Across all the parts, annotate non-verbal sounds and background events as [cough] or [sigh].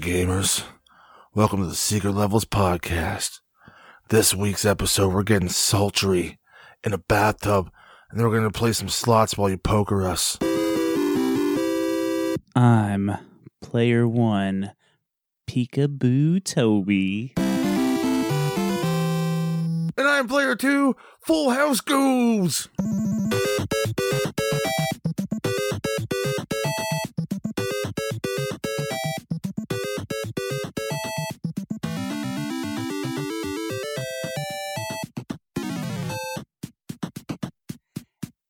Gamers. Welcome to the Secret Levels podcast. This week's episode, we're getting sultry in a bathtub, and then we're going to play some slots while you poker us. I'm player one, Peekaboo Toby. And I'm player two, Full House Goes.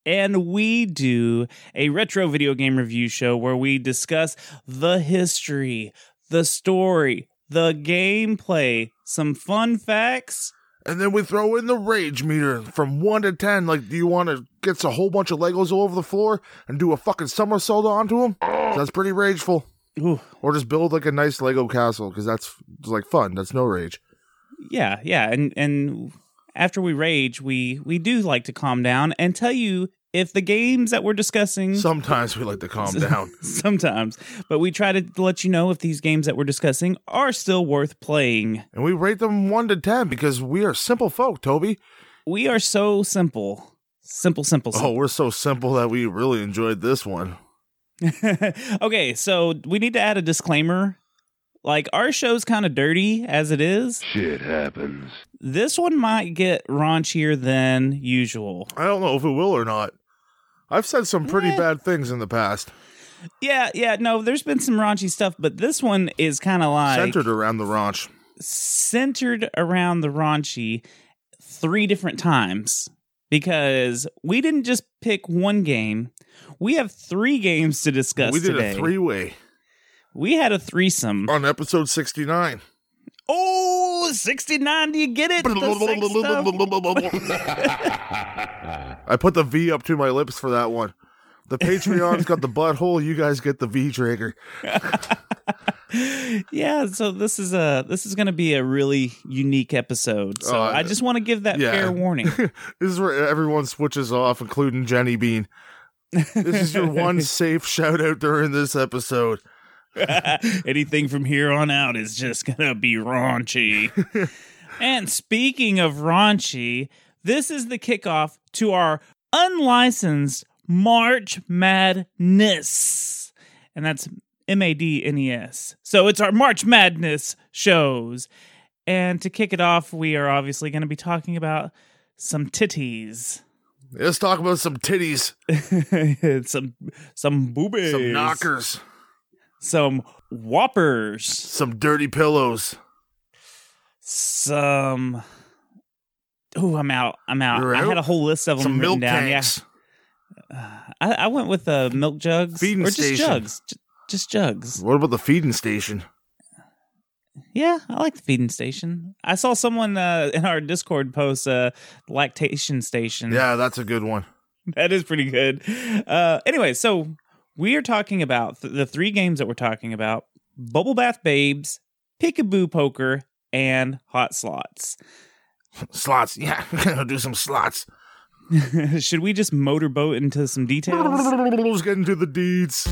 And we do a retro video game review show where we discuss the history, the story, the gameplay, some fun facts. And then we throw in the rage meter from 1 to 10. Like, do you want to get a whole bunch of Legos all over the floor and do a fucking somersault onto them? That's pretty rageful. Ooh. Or just build like a nice Lego castle because that's like fun. That's no rage. Yeah, yeah, and and after we rage, we we do like to calm down and tell you if the games that we're discussing Sometimes we like to calm [laughs] down. sometimes, but we try to let you know if these games that we're discussing are still worth playing. And we rate them 1 to 10 because we are simple folk, Toby. We are so simple. Simple, simple, Oh, we're so simple that we really enjoyed this one. [laughs] okay, so we need to add a disclaimer. Like our show's kind of dirty as it is. Shit happens. This one might get raunchier than usual. I don't know if it will or not. I've said some pretty Eh. bad things in the past, Yeah, yeah, no, there's been some raunchy stuff, but this one is kind of like centered around the raunch. centered around the raunchy three different times because we didn't just pick one game. We have three games to discuss we did today. a three way we had a threesome. on episode 69. Oh, 69, do you get it? The sex stuff? [laughs] I put the V up to my lips for that one. The Patreon's got the butthole. You guys get the V trigger. [laughs] yeah, so this is a this is going to be a really unique episode. So Uh, I just want to give that yeah. fair warning. [laughs] This is where everyone switches off, including Jenny Bean. This is your one safe shout out during this episode. [laughs] Anything from here on out is just gonna be raunchy. [laughs] and speaking of raunchy, this is the kickoff to our unlicensed March Madness. And that's M A D N E S. So it's our March Madness shows. And to kick it off, we are obviously going to be talking about some titties. Let's talk about some titties, [laughs] some some boobies. some knockers, Some whoppers. some dirty pillows. some oh i'm out i'm out i had a whole list of them Some written milk down tanks. yeah I, I went with uh, milk jugs Feeding or just station. jugs J- just jugs What about the feeding station? yeah i like the feeding station i saw someone uh, in our discord post uh, lactation station Yeah, that's a good one. [laughs] that is pretty good uh, anyway so we are talking about th- the three games that we're talking about Bubble Bath Babes, Peekaboo Poker, and Hot Slots. Slots, yeah, [laughs] do some slots. [laughs] Should we just motorboat into some details? Let's get into the deeds.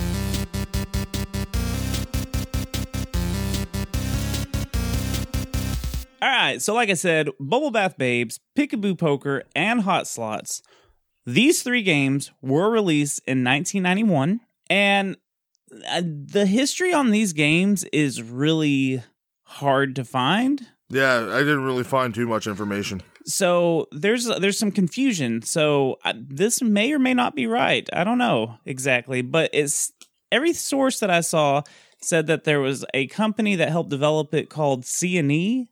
All right, so like I said, Bubble Bath Babes, Peekaboo Poker, and Hot Slots. These three games were released in 1991 and uh, the history on these games is really hard to find. Yeah, I didn't really find too much information. So there's there's some confusion. So uh, this may or may not be right. I don't know exactly, but it's every source that I saw said that there was a company that helped develop it called C&E.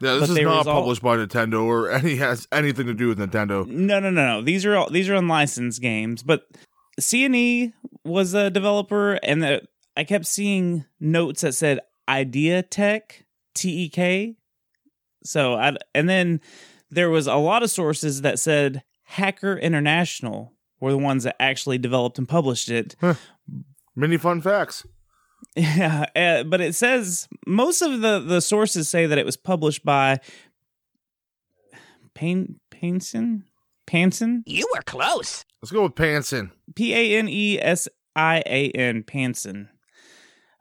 Yeah, this is not all- published by Nintendo or [laughs] any has anything to do with Nintendo. No, no, no, no. These are all, these are unlicensed games, but C&E was a developer and the, I kept seeing notes that said Idea Tek, T E K. So I and then there was a lot of sources that said Hacker International were the ones that actually developed and published it. Many fun facts. [laughs] Yeah, uh, but it says most of the the sources say that it was published by Pain Painson Panson You were close. Let's go with Panson. P A N E S I A N Panson.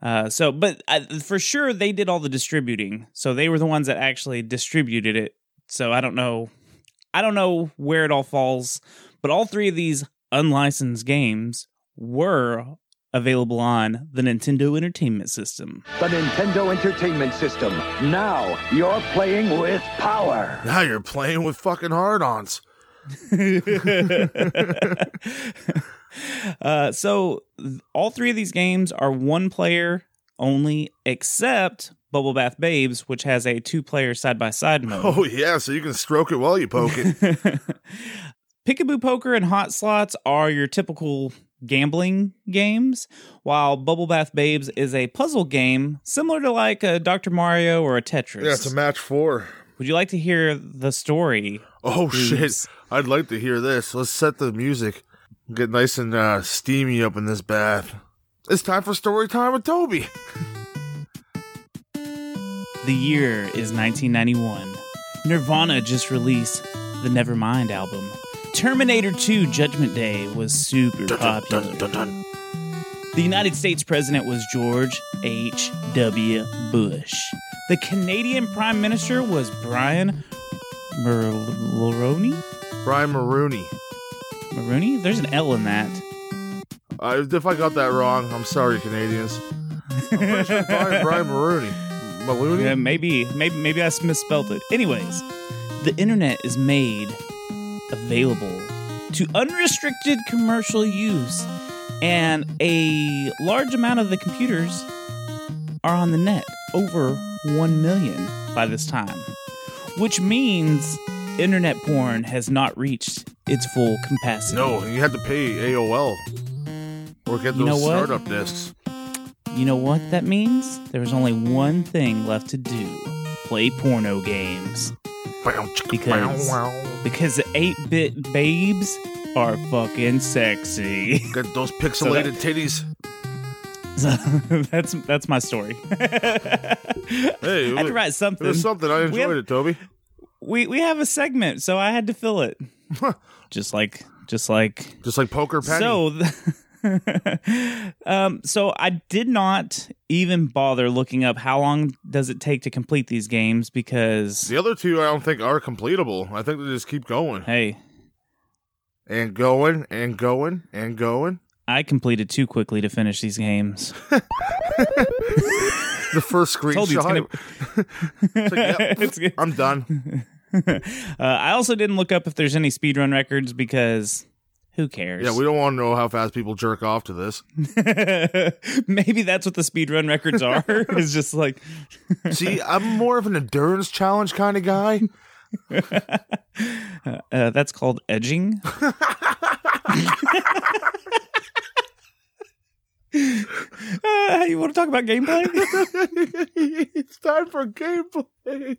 Uh, so, but uh, for sure they did all the distributing. So they were the ones that actually distributed it. So I don't know, I don't know where it all falls, but all three of these unlicensed games were available on the Nintendo Entertainment System. The Nintendo Entertainment System. Now you're playing with power. Now you're playing with fucking hard-ons. [laughs] uh, so all three of these games are one player only, except Bubble Bath Babes, which has a two player side by side mode. Oh yeah, so you can stroke it while you poke it. [laughs] Peekaboo Poker and Hot Slots are your typical gambling games, while Bubble Bath Babes is a puzzle game similar to like a Dr. Mario or a Tetris. yeah, it's a match four. Would you like to hear the story? Oh shit! I'd like to hear this. Let's set the music. Get nice and uh, steamy up in this bath. It's time for story time with Toby. The year is 1991. Nirvana just released the Nevermind album. Terminator 2 Judgment Day was super popular. The United States president was George H.W. Bush. The Canadian Prime Minister was Brian Mulroney? Brian Maroney. Maroney? There's an L in that. Uh, if I got that wrong, I'm sorry, Canadians. I'm sure Brian, Brian Maroney. Maloney? Yeah, maybe, maybe, maybe I misspelled it. Anyways, the internet is made available to unrestricted commercial use, and a large amount of the computers are on the net. Over one million by this time, which means internet porn has not reached its full capacity. No, you had to pay AOL or get those You know startup discs. You know what that means? There's only one thing left to do play porno games. Because- Because 8 bit babes are fucking sexy. [laughs] Get those pixelated titties. So [laughs] that's that's my story. [laughs] Hey, I had to write it something. was something. I enjoyed have- it, Toby. We we have a segment, so I had to fill it. just like just like Just like Poker Penny. so. [laughs] um, so I did not even bother looking up how long does it take to complete these games because the other two, I don't think are completable. I think they just keep going hey, and going and going and going. I completed too quickly to finish these games. [laughs] The first [laughs] screenshot. It's It's like, yep, [laughs] I'm done. [laughs] Uh, I also didn't look up if there's any speedrun records because who cares? Yeah, we don't want to know how fast people jerk off to this. Maybe that's what the speedrun records are. is just like See, I'm more of an endurance challenge kind of guy. uh, that's called edging. Uh, you want to talk about gameplay? [laughs] it's time for gameplay.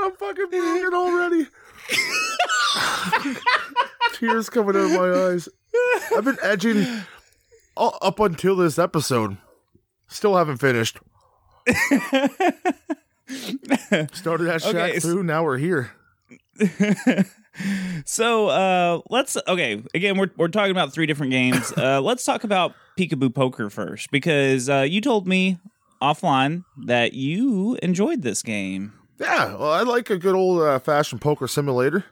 I'm fucking broken already. Tears coming out of my eyes. I've been edging all, up until this episode. Still haven't finished. [laughs] Started at Shaq Okay, Fu, now we're here. [laughs] so uh let's okay again we're, we're talking about three different games [laughs] uh let's talk about peekaboo poker first because uh you told me offline that you enjoyed this game Yeah, well, I like a good old uh, fashioned poker simulator.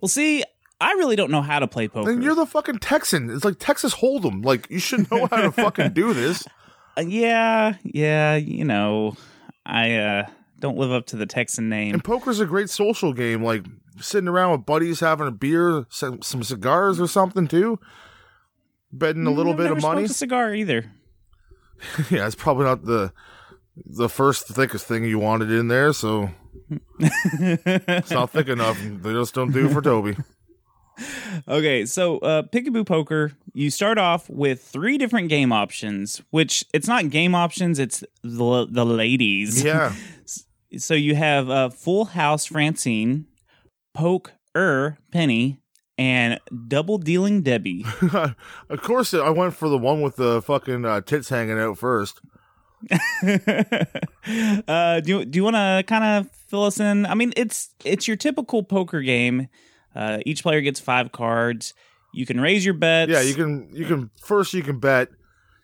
well see i really don't know how to play poker And you're the fucking Texan. It's like Texas Hold'em. Like you should know how to fucking do this. [laughs] Uh, yeah yeah you know i uh don't live up to the texan name And poker's a great social game. Like sitting around with buddies, having a beer, some, some cigars or something too. Betting a little I've bit of money. a cigar either [laughs] yeah, it's probably not the the first thickest thing you wanted in there, so [laughs] it's not thick enough. They just don't do for Toby. [laughs] Okay, so uh, Peekaboo Poker, you start off with three different game options, which it's not game options, it's the, the ladies. Yeah. [laughs] So you have uh, Full House Francine, Poke Er Penny, and Double Dealing Debbie. [laughs] [laughs] of course, I went for the one with the fucking uh, tits hanging out first. uh, do you, do you want to kind of fill us in? I mean, it's it's your typical poker game. Uh, each player gets five cards. You can raise your bets. Yeah, you can you can first you can bet,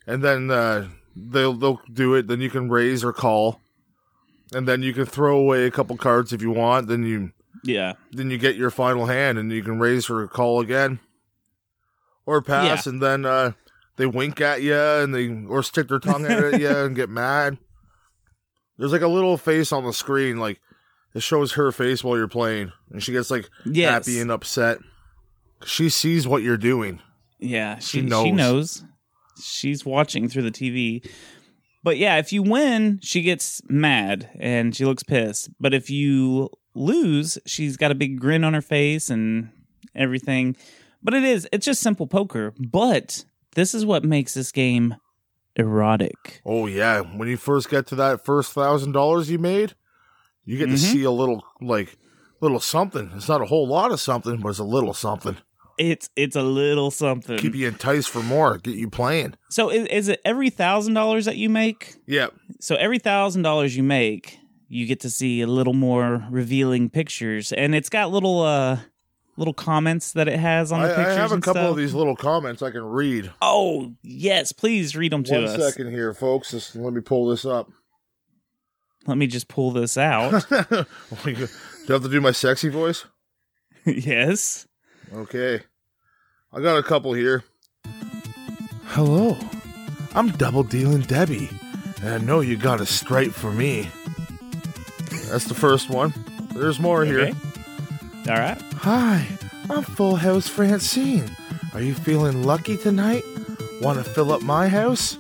and then uh, they'll they'll do it. Then you can raise or call, and then you can throw away a couple cards if you want. Then you Yeah. then you get your final hand, and you can raise or call again, or pass, and then uh, they wink at you and they or stick their tongue out at you [laughs] and get mad. There's like a little face on the screen, like it shows her face while you're playing, and she gets like Yes. happy and upset. She sees what you're doing. Yeah, She she, she knows. knows. She's watching through the TV. But yeah, if you win, she gets mad and she looks pissed. But if you lose, she's got a big grin on her face and everything. But it is, it's just simple poker. But this is what makes this game erotic. Oh yeah, when you first get to that first thousand dollars you made, you get to Mhm. see a little like little something. It's not a whole lot of something, but it's a little something. It's it's a little something. Keep you enticed for more. Get you playing. so is, is it every thousand dollars that you make? Yeah, So every thousand dollars you make, you get to see a little more revealing pictures, and it's got little uh little comments that it has on the I pictures. I have a couple stuff. of these little comments I can read. Oh yes, please read them to One us. second here, folks. Just let me pull this up. Let me just pull this out. [laughs] Oh do I have to do my sexy voice? [laughs] yes. Okay. I got a couple here. Hello. I'm double dealing Debbie, and I know you got a stripe for me. That's the first one. There's more here. All right. Hi, I'm Full House Francine. Are you feeling lucky tonight? Want to fill up my house?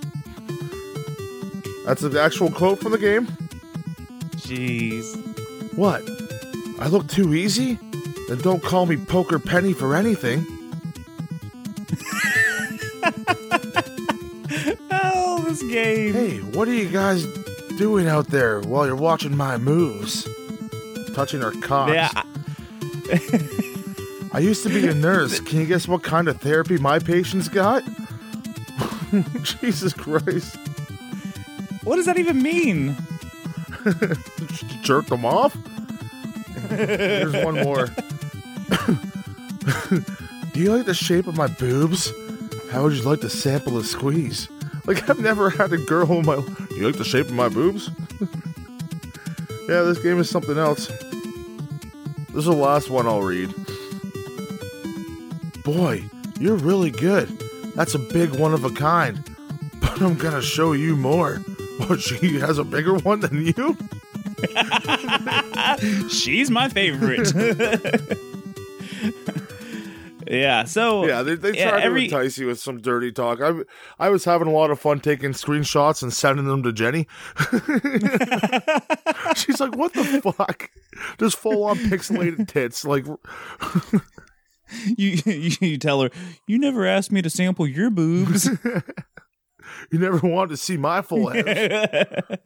That's the actual quote from the game. Jeez. What? I look too easy? Then don't call me Poker Penny for anything. Oh, this game. Hey, what are you guys doing out there while you're watching my moves? Touching our cocks. Yeah. I- [laughs] I used to be a nurse. Can you guess what kind of therapy my patients got? [laughs] Jesus Christ. what does that even mean? [laughs] Jerk them off? There's one more. [laughs] Do you like the shape of my boobs? How would you like to sample a squeeze? Like, I've never had a girl in my. Do you like the shape of my boobs? [laughs] yeah, this game is something else. This is the last one I'll read. Boy, you're really good. That's a big one of a kind. But I'm gonna show you more. What, [laughs] oh, she has a bigger one than you? [laughs] She's my favorite. [laughs] yeah. So Yeah, they, they yeah, try every- to entice you with some dirty talk. I, I was having a lot of fun taking screenshots and sending them to Jenny. She's like, "What the fuck?" Just full on pixelated tits. Like, you, you you tell her you never asked me to sample your boobs. You never [laughs] wanted to see my full head.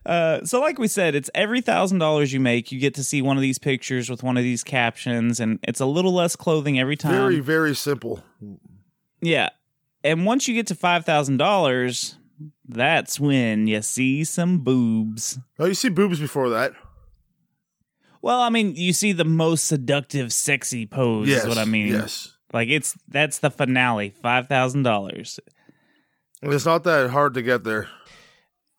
[laughs] uh, so, like we said, it's every thousand dollars you make, you get to see one of these pictures with one of these captions, and it's a little less clothing every time. Very, very simple. yeah, and once you get to five thousand dollars, that's when you see some boobs. Oh, you see boobs before that. Well, I mean, you see the most seductive, sexy pose yes, is what I mean. Yes. Like it's that's the finale, five thousand dollars. It's not that hard to get there.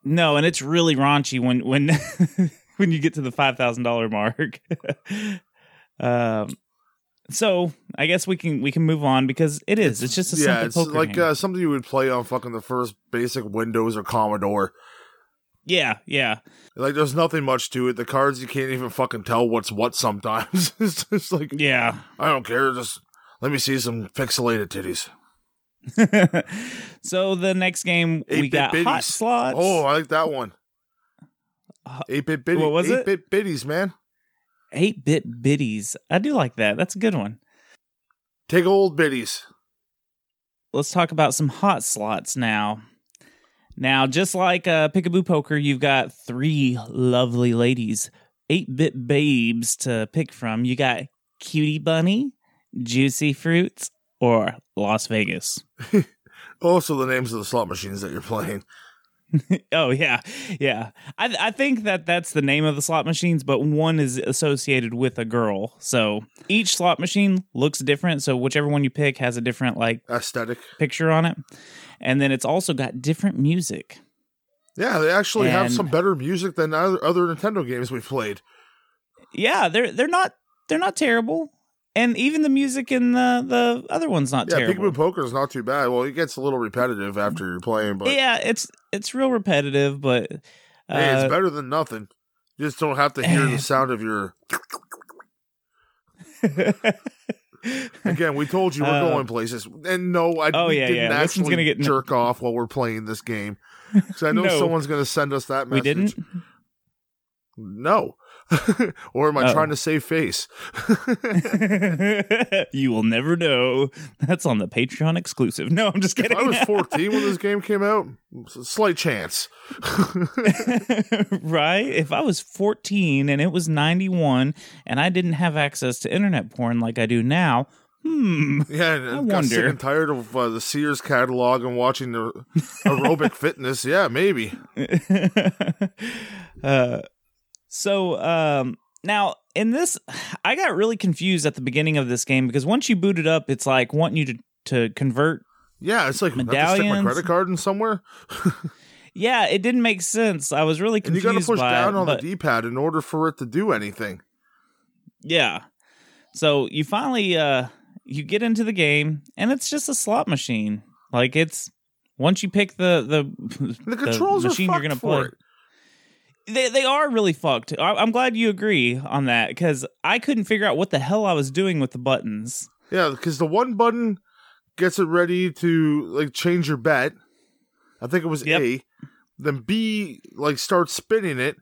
No, and it's really raunchy when when [laughs] when you get to the five thousand dollar mark. [laughs] um, so I guess we can we can move on because it is. It's, just a yeah, it's like uh, something you would play on fucking the first basic Windows or Commodore. yeah, yeah. Like, there's nothing much to it. The cards you can't even fucking tell what's what. Sometimes [laughs] it's just like Yeah. I don't care. Just let me see some pixelated titties. [laughs] so the next game we 8-bit got hot slots. Oh, I like that one. Eight bit biddies. what was it? Eight bit biddies, man. 8 bit biddies. I do like that. That's a good one. Take old biddies. Let's talk about some hot slots now. Now, just like uh, Peekaboo Poker, you've got three lovely ladies, 8 bit babes to pick from. You got Cutie Bunny, Juicy Fruits, or Las Vegas. [laughs] Also, the names of the slot machines that you're playing. [laughs] Oh yeah, yeah. I I think that that's the name of the slot machines, but one is associated with a girl. So each slot machine looks different. So whichever one you pick has a different like Aesthetic. picture on it, and then it's also got different music. Yeah, they actually have some better music than other, other Nintendo games we've played. Yeah, they're they're not they're not terrible, and even the music in the the other one's not Yeah, terrible. Yeah, Peekaboo Poker is not too bad. Well, it gets a little repetitive after you're playing, but yeah, it's it's real repetitive, but uh, hey, it's better than nothing. You just don't have to hear the [laughs] sound of your. Again, we told you we're Uh, going places, and no, I oh, yeah, didn't yeah, actually gonna get- jerk off while we're playing this game. [laughs] Because I know No. someone's going to send us that we message. didn't. No. [laughs] or am I Oh. trying to save face? [laughs] you will never know. That's on the Patreon exclusive. No, I'm just If kidding. I was 14 when this [laughs] game came out, slight chance. right? If I was 14 and it was 91 and I didn't have access to internet porn like I do now, hmm. Yeah, and I got sick and tired of uh, the Sears catalog and watching the aerobic fitness. Yeah, maybe. uh, so um, now in this, I got really confused at the beginning of this game because once you boot it up, it's like wanting you to to convert. Yeah, it's like I have to stick my credit card in somewhere, [laughs] Yeah, it didn't make sense. I was really confused. and you got to push down it, on but- the D-pad in order for it to do anything. Yeah. So you finally uh you get into the game and it's just a slot machine. Like it's once you pick the the, The controls are machine you're gonna play. it. They they are really fucked. I, I'm glad you agree on that because I couldn't figure out what the hell I was doing with the buttons. Yeah, because the one button gets it ready to like change your bet. I think it was Yep. A. Then B like starts spinning it,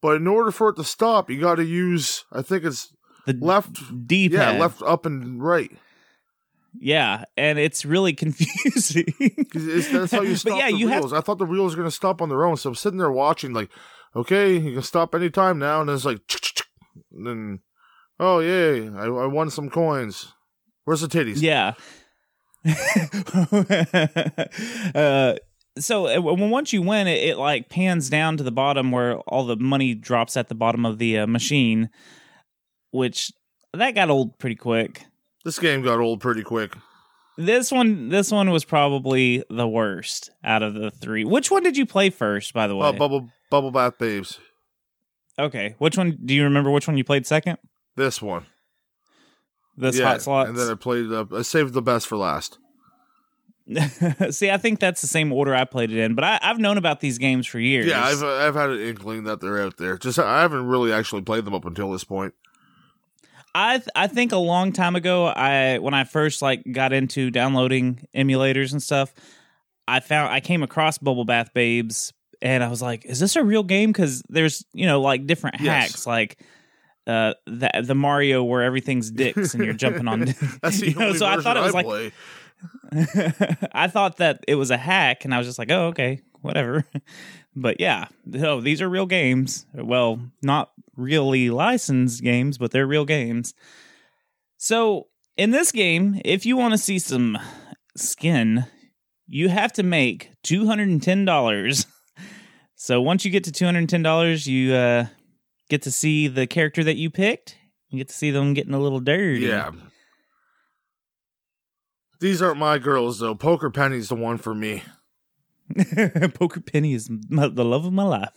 but in order for it to stop, you got to use I think it's The left. D Yeah, left, up, and right. Yeah, and it's really [laughs] confusing. it's, that's how you stop yeah, the you have- I thought the wheels were going to stop on their own, so I'm sitting there watching, like, okay, you can stop anytime now, and it's like, and then, oh yay, I, I won some coins. Where's the titties? Yeah. [laughs] uh, so uh, once you win, it, it like pans down to the bottom where all the money drops at the bottom of the uh, machine, which that got old pretty quick. This game got old pretty quick. This one, this one was probably the worst out of the three. Which one did you play first, by the way? Uh, bubble, bubble bath babes. okay, which one? Do you remember which one you played second? This one. This yeah, hot slot. And then I played, uh, I saved the best for last. [laughs] See, I think that's the same order I played it in, but I, I've known about these games for years. Yeah, I've, I've had an inkling that they're out there. Just, I haven't really actually played them up until this point. I th- I think a long time ago, I when I first like got into downloading emulators and stuff, I found I came across Bubble Bath Babes, and I was like, "Is this a real game?" Because there's you know like different Yes. hacks, like uh the the Mario where everything's dicks and you're jumping on. [laughs] That's the [laughs] know, so I thought it was I like. [laughs] I thought that it was a hack, and I was just like, "Oh, okay, whatever." But yeah, no, these are real games. Well, not really licensed games, but they're real games. So in this game, if you want to see some skin, you have to make two hundred and ten dollars. So once you get to two hundred and ten dollars, you uh, get to see the character that you picked. You get to see them getting a little dirty. Yeah. These aren't my girls though. Poker Penny's the one for me. [laughs] Poker Penny is my, the love of my life.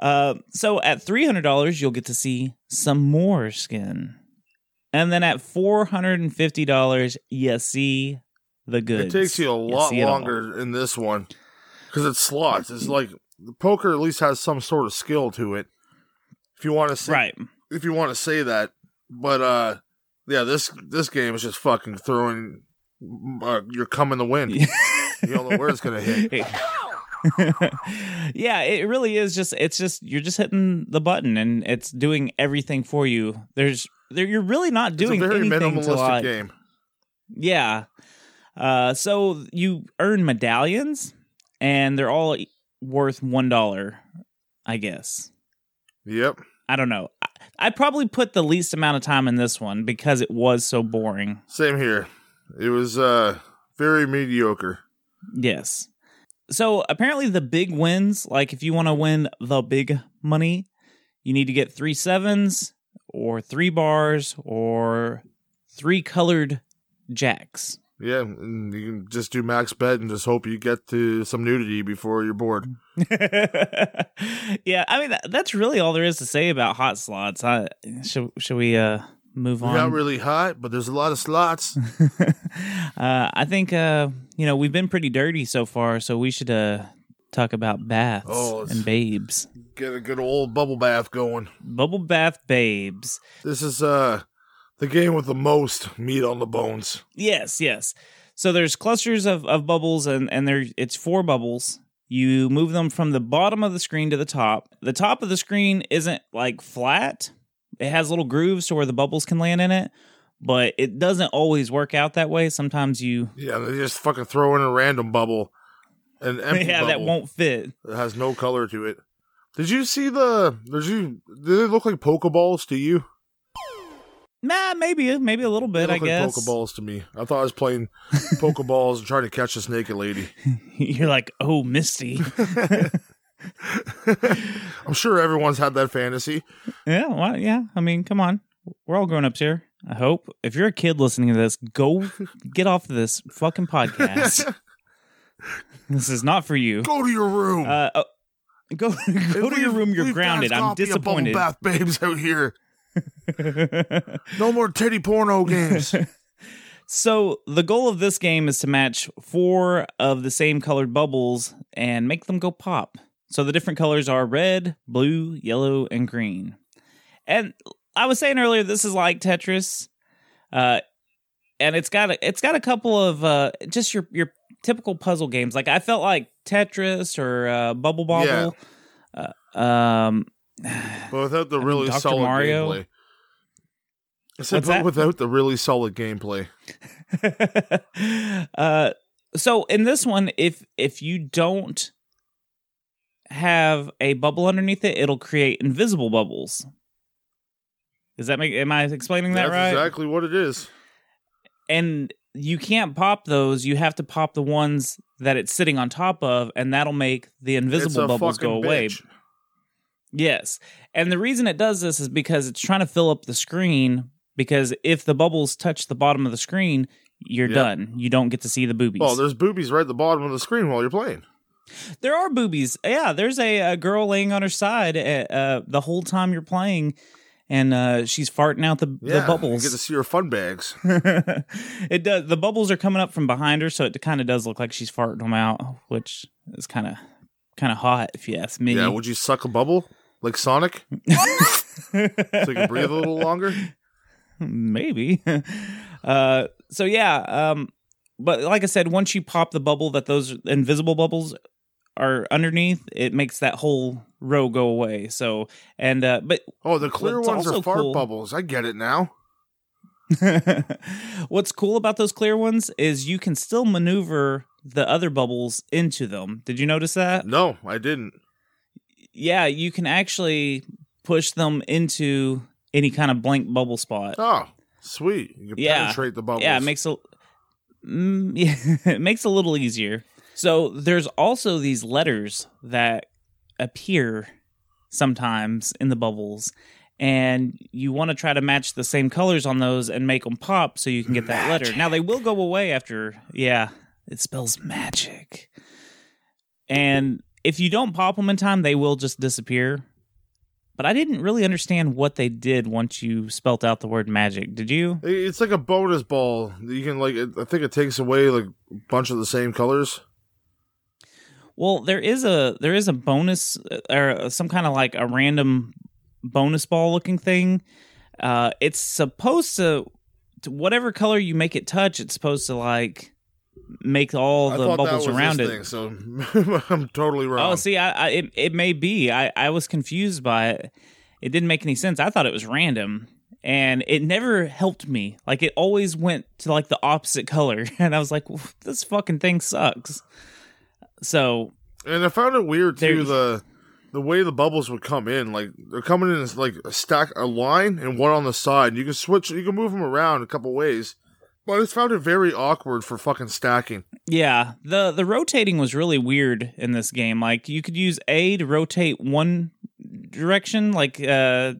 Uh, so at three hundred dollars, you'll get to see some more skin, and then at four hundred and fifty dollars, you see the goods. It takes you a lot longer in this one because it's slots. It's like the poker at least has some sort of skill to it. If you want to say, right? if you want to say that, but uh, yeah, this this game is just fucking throwing. Uh, you're coming to win. [laughs] you don't know where it's gonna hit. [laughs] yeah, it really is just it's just you're just hitting the button and it's doing everything for you. There's there you're really not doing it's a very anything minimalistic game. Yeah. Uh so you earn medallions and they're all worth $1, I guess. Yep. I don't know. I, I probably put the least amount of time in this one because it was so boring. Same here. It was uh very mediocre. Yes. So apparently the big wins, like if you want to win the big money, you need to get three sevens or three bars or three colored jacks. Yeah, and you can just do max bet and just hope you get to some nudity before you're bored. [laughs] yeah, I mean that, that's really all there is to say about hot slots. I, should should we uh move on? Not really hot, but there's a lot of slots. [laughs] uh, I think uh, you know we've been pretty dirty so far, so we should uh, talk about baths Oh, and babes, Get a good old bubble bath going. bubble bath babes. This is uh the game with the most meat on the bones. Yes, yes. So there's clusters of, of bubbles, and and there it's four bubbles. You move them from the bottom of the screen to the top. The top of the screen isn't like flat. It has little grooves to where the bubbles can land in it, but it doesn't always work out that way. Sometimes you Yeah, they just fucking throw in a random bubble, an [laughs] empty yeah, that won't fit. It has no color to it. Did you see the? Did you? Did they look like Pokeballs to you? Nah, maybe maybe a little bit. I guess. like Pokeballs to me. I thought I was playing [laughs] Pokeballs and trying to catch this naked lady. [laughs] You're like, oh, Misty. [laughs] I'm sure everyone's had that fantasy. yeah, well, yeah. I mean, come on, we're all grown ups here. I hope. If you're a kid listening to this, go get off this fucking podcast. this is not for you. Go to your room. Uh, oh, go go to your room. You're grounded. I'm disappointed. Bath babes out here. No more titty porno games. [laughs] So the goal of this game is to match four of the same colored bubbles and make them go pop. So the different colors are red, blue, yellow, and green. And I was saying earlier, this is like Tetris, uh, and it's got a, it's got a couple of uh, just your your typical puzzle games. Like I felt like Tetris or uh, Bubble Bobble. Uh, um, but without the really solid Mario. gameplay. I said, but that? without the really solid gameplay. [laughs] uh, so in this one, if if you don't have a bubble underneath it, it'll create invisible bubbles. Does that make? Am I explaining that That's right? exactly what it is. and you can't pop those. You have to pop the ones that it's sitting on top of, and that'll make the invisible bubbles go away. Yes. And the reason it does this is because it's trying to fill up the screen. Because if the bubbles touch the bottom of the screen, you're Yep. done. You don't get to see the boobies. Well, there's boobies right at the bottom of the screen while you're playing. there are boobies. Yeah, there's a, a girl laying on her side uh, uh, the whole time you're playing, and uh, she's farting out the, Yeah, the bubbles. You get to see her fun bags. [laughs] it does. The bubbles are coming up from behind her, so it kind of does look like she's farting them out, which is kind of kind of hot if you ask me. Yeah, would you suck a bubble like Sonic [laughs] so you can breathe a little longer? maybe [laughs] uh so yeah um but like i said once you pop the bubble that those invisible bubbles are underneath it makes that whole row go away so and uh but Oh, the clear ones are fart cool- bubbles. I get it now. [laughs] what's cool about those clear ones is you can still maneuver the other bubbles into them did you notice that No, I didn't. Yeah you can actually push them into any kind of blank bubble spot Oh, sweet. You can Yeah. penetrate the bubbles. Yeah, it makes a mm, [laughs] yeah, it makes a little easier. So there's also these letters that appear sometimes in the bubbles, and you want to try to match the same colors on those and make them pop so you can get that letter. Now they will go away after. Yeah, it spells magic, and if you don't pop them in time, they will just disappear. But I didn't really understand what they did once you spelt out the word magic. Did you? It's like a bonus ball. You can like. I think it takes away like a bunch of the same colors. Well, there is a there is a bonus uh, or some kind of like a random bonus ball looking thing. Uh, it's supposed to, to whatever color you make it touch, it's supposed to like make all the bubbles that was around it. thing, so [laughs] I'm totally wrong. Oh, see, I, I it, it may be. I I was confused by it. It didn't make any sense. I thought it was random, and it never helped me. Like it always went to like the opposite color, [laughs] and I was like, "Well, "This fucking thing sucks." So And I found it weird too the the way the bubbles would come in. Like they're coming in as like a stack, a line, and one on the side. You can switch. You can move them around a couple ways. But I just found it very awkward for fucking stacking. Yeah, the the rotating was really weird in this game. Like you could use A to rotate one direction, like uh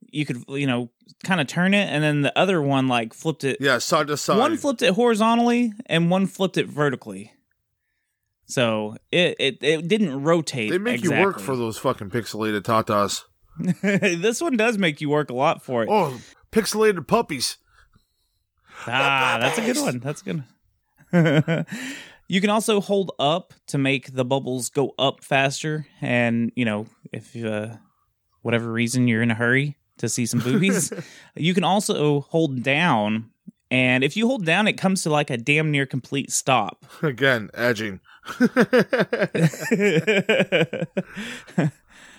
you could you know kind of turn it and then the other one like flipped it Yeah, side to side. one flipped it horizontally and one flipped it vertically. So it it, it didn't rotate. they make you work for those fucking pixelated tatas. [laughs] this one does make you work a lot for it. Oh, pixelated puppies. Ah, [laughs] that's a good one. That's good. [laughs] you can also hold up to make the bubbles go up faster, and you know if uh, whatever reason you're in a hurry to see some boobies, [laughs] you can also hold down. And if you hold down, it comes to like a damn near complete stop. Again, edging.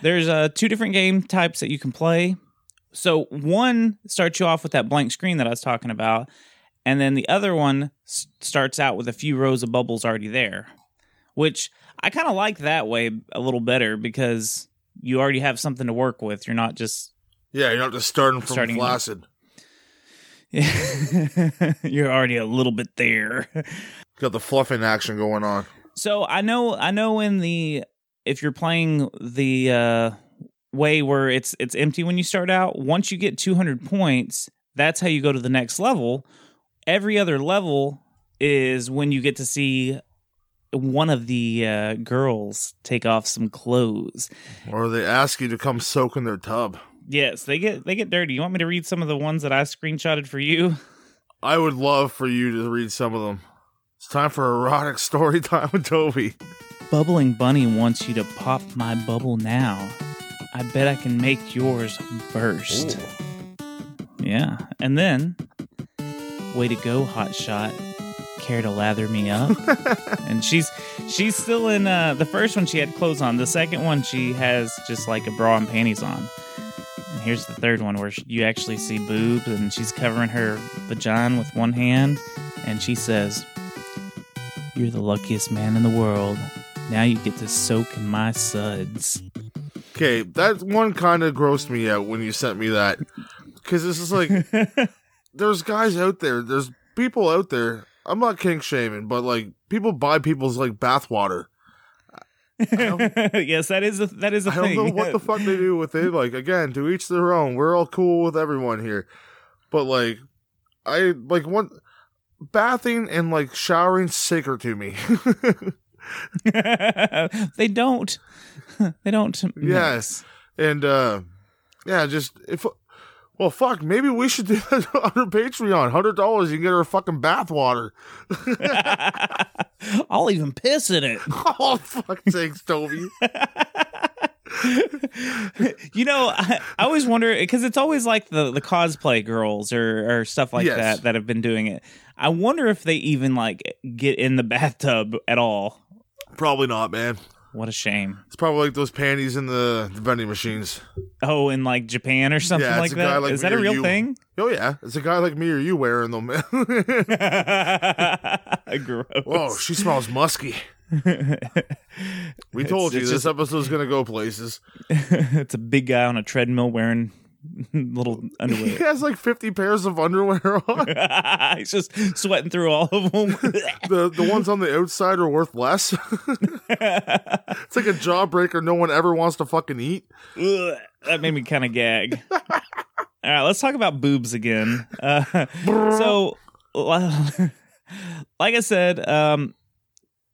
There's uh, two different game types that you can play. So one starts you off with that blank screen that I was talking about, and then the other one s- starts out with a few rows of bubbles already there, which I kind of like that way a little better because you already have something to work with. You're not just Yeah, you're not just starting from Starting- flaccid. Yeah, [laughs] you're already a little bit there. [laughs] Got the fluffing action going on. So I know I know in the if you're playing the uh way where it's it's empty when you start out, once you get 200 points, that's how you go to the next level. Every other level is when you get to see one of the uh, girls take off some clothes. Or they ask you to come soak in their tub. Yes, they get they get dirty. You want me to read some of the ones that I screenshotted for you? I would love for you to read some of them. It's time for erotic story time [laughs] with Toby. Bubbling Bunny wants you to pop my bubble now. I bet I can make yours burst. Yeah. And then, way to go, hot shot. Care to lather me up? [laughs] and she's she's still in uh the first one she had clothes on. The second one she has just like a bra and panties on. And here's the third one where you actually see boobs and she's covering her vagina with one hand and she says, "You're the luckiest man in the world. Now you get to soak in my suds." Okay, that one kind of grossed me out when you sent me that. Because this is like, [laughs] there's guys out there, there's people out there. I'm not kink shaming, but like, people buy people's like bathwater. [laughs] yes, that is a that is a I don't know what the fuck they do with it. Like, again, to each their own. We're all cool with everyone here. But like, I like one bathing and like showering sacred to me. [laughs] they don't. [laughs] They don't. Yes. And uh yeah, just if well fuck, maybe we should do [laughs] that on our Patreon. Hundred dollars you can get our fucking bath water. [laughs] I'll even piss in it. oh fuck sakes, Toby. You know, I, I always wonder because it's always like the the cosplay girls or or stuff like Yes. that that have been doing it. I wonder if they even like get in the bathtub at all. Probably not, man. What a shame. It's probably like those panties in the, the vending machines. Oh, in like Japan or something Yeah, like that. like Is that a real you. thing? Oh yeah. It's a guy like me or you wearing them. [laughs] [laughs] Gross. Whoa, she smells musky. [laughs] We told you it's this just- episode's gonna go places. it's a big guy on a treadmill wearing [laughs] little underwear. He has like 50 pairs of underwear on. [laughs] He's just sweating through all of them. [laughs] the the ones on the outside are worth less. it's like a jawbreaker no one ever wants to fucking eat. Ugh, that made me kind of gag. All right, let's talk about boobs again. Uh, so, like I said, um,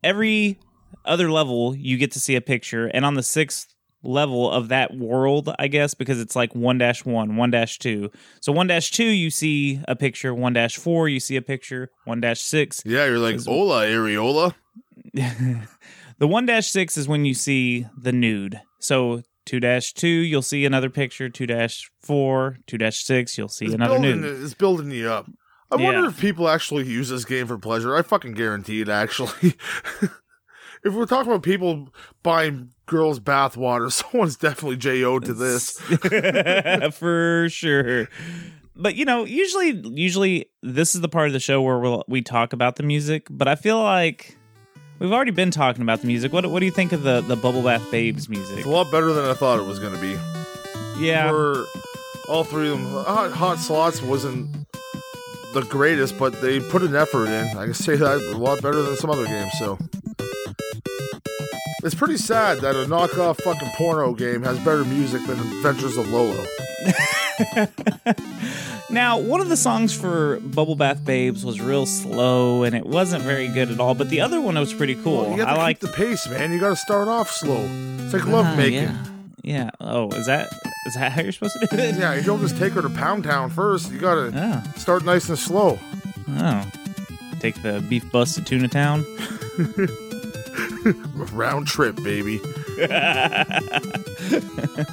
every other level you get to see a picture, and on the sixth level of that world, I guess, because it's like one dash one, one dash two. So one dash two, you see a picture. One dash four, you see a picture. One dash six, Yeah, you're like, hola, areola. [laughs] the one dash six is when you see the nude. So two dash two, you'll see another picture. Two dash four, two dash six, you'll see It's another building, nude. it's building you up. I wonder Yeah. if people actually use this game for pleasure. I fucking guarantee it, actually. [laughs] if we're talking about people buying girls' bathwater, [laughs] someone's definitely J.O. to this. [laughs] for sure. But you know, usually, usually this is the part of the show where we'll, we talk about the music. But I feel like we've already been talking about the music. What What do you think of the the Bubble Bath Babes music? It's a lot better than I thought it was going to be. Yeah, For all three of them, Hot, Hot Slots wasn't the greatest, but they put an effort in. I can say that a lot better than some other games, so. It's pretty sad that a knockoff fucking porno game has better music than Adventures of Lolo. [laughs] Now, one of the songs for Bubble Bath Babes was real slow and it wasn't very good at all, but the other one was pretty cool. you got I like the pace, man. You got to start off slow. It's like love Ah, making. Yeah. yeah. Oh, is that is that how you're supposed to do it? Yeah, you don't just take her to Pound Town first. You got to Oh, start nice and slow. oh. Take the beef bus to Tuna Town. [laughs] [laughs] Round trip, baby. [laughs]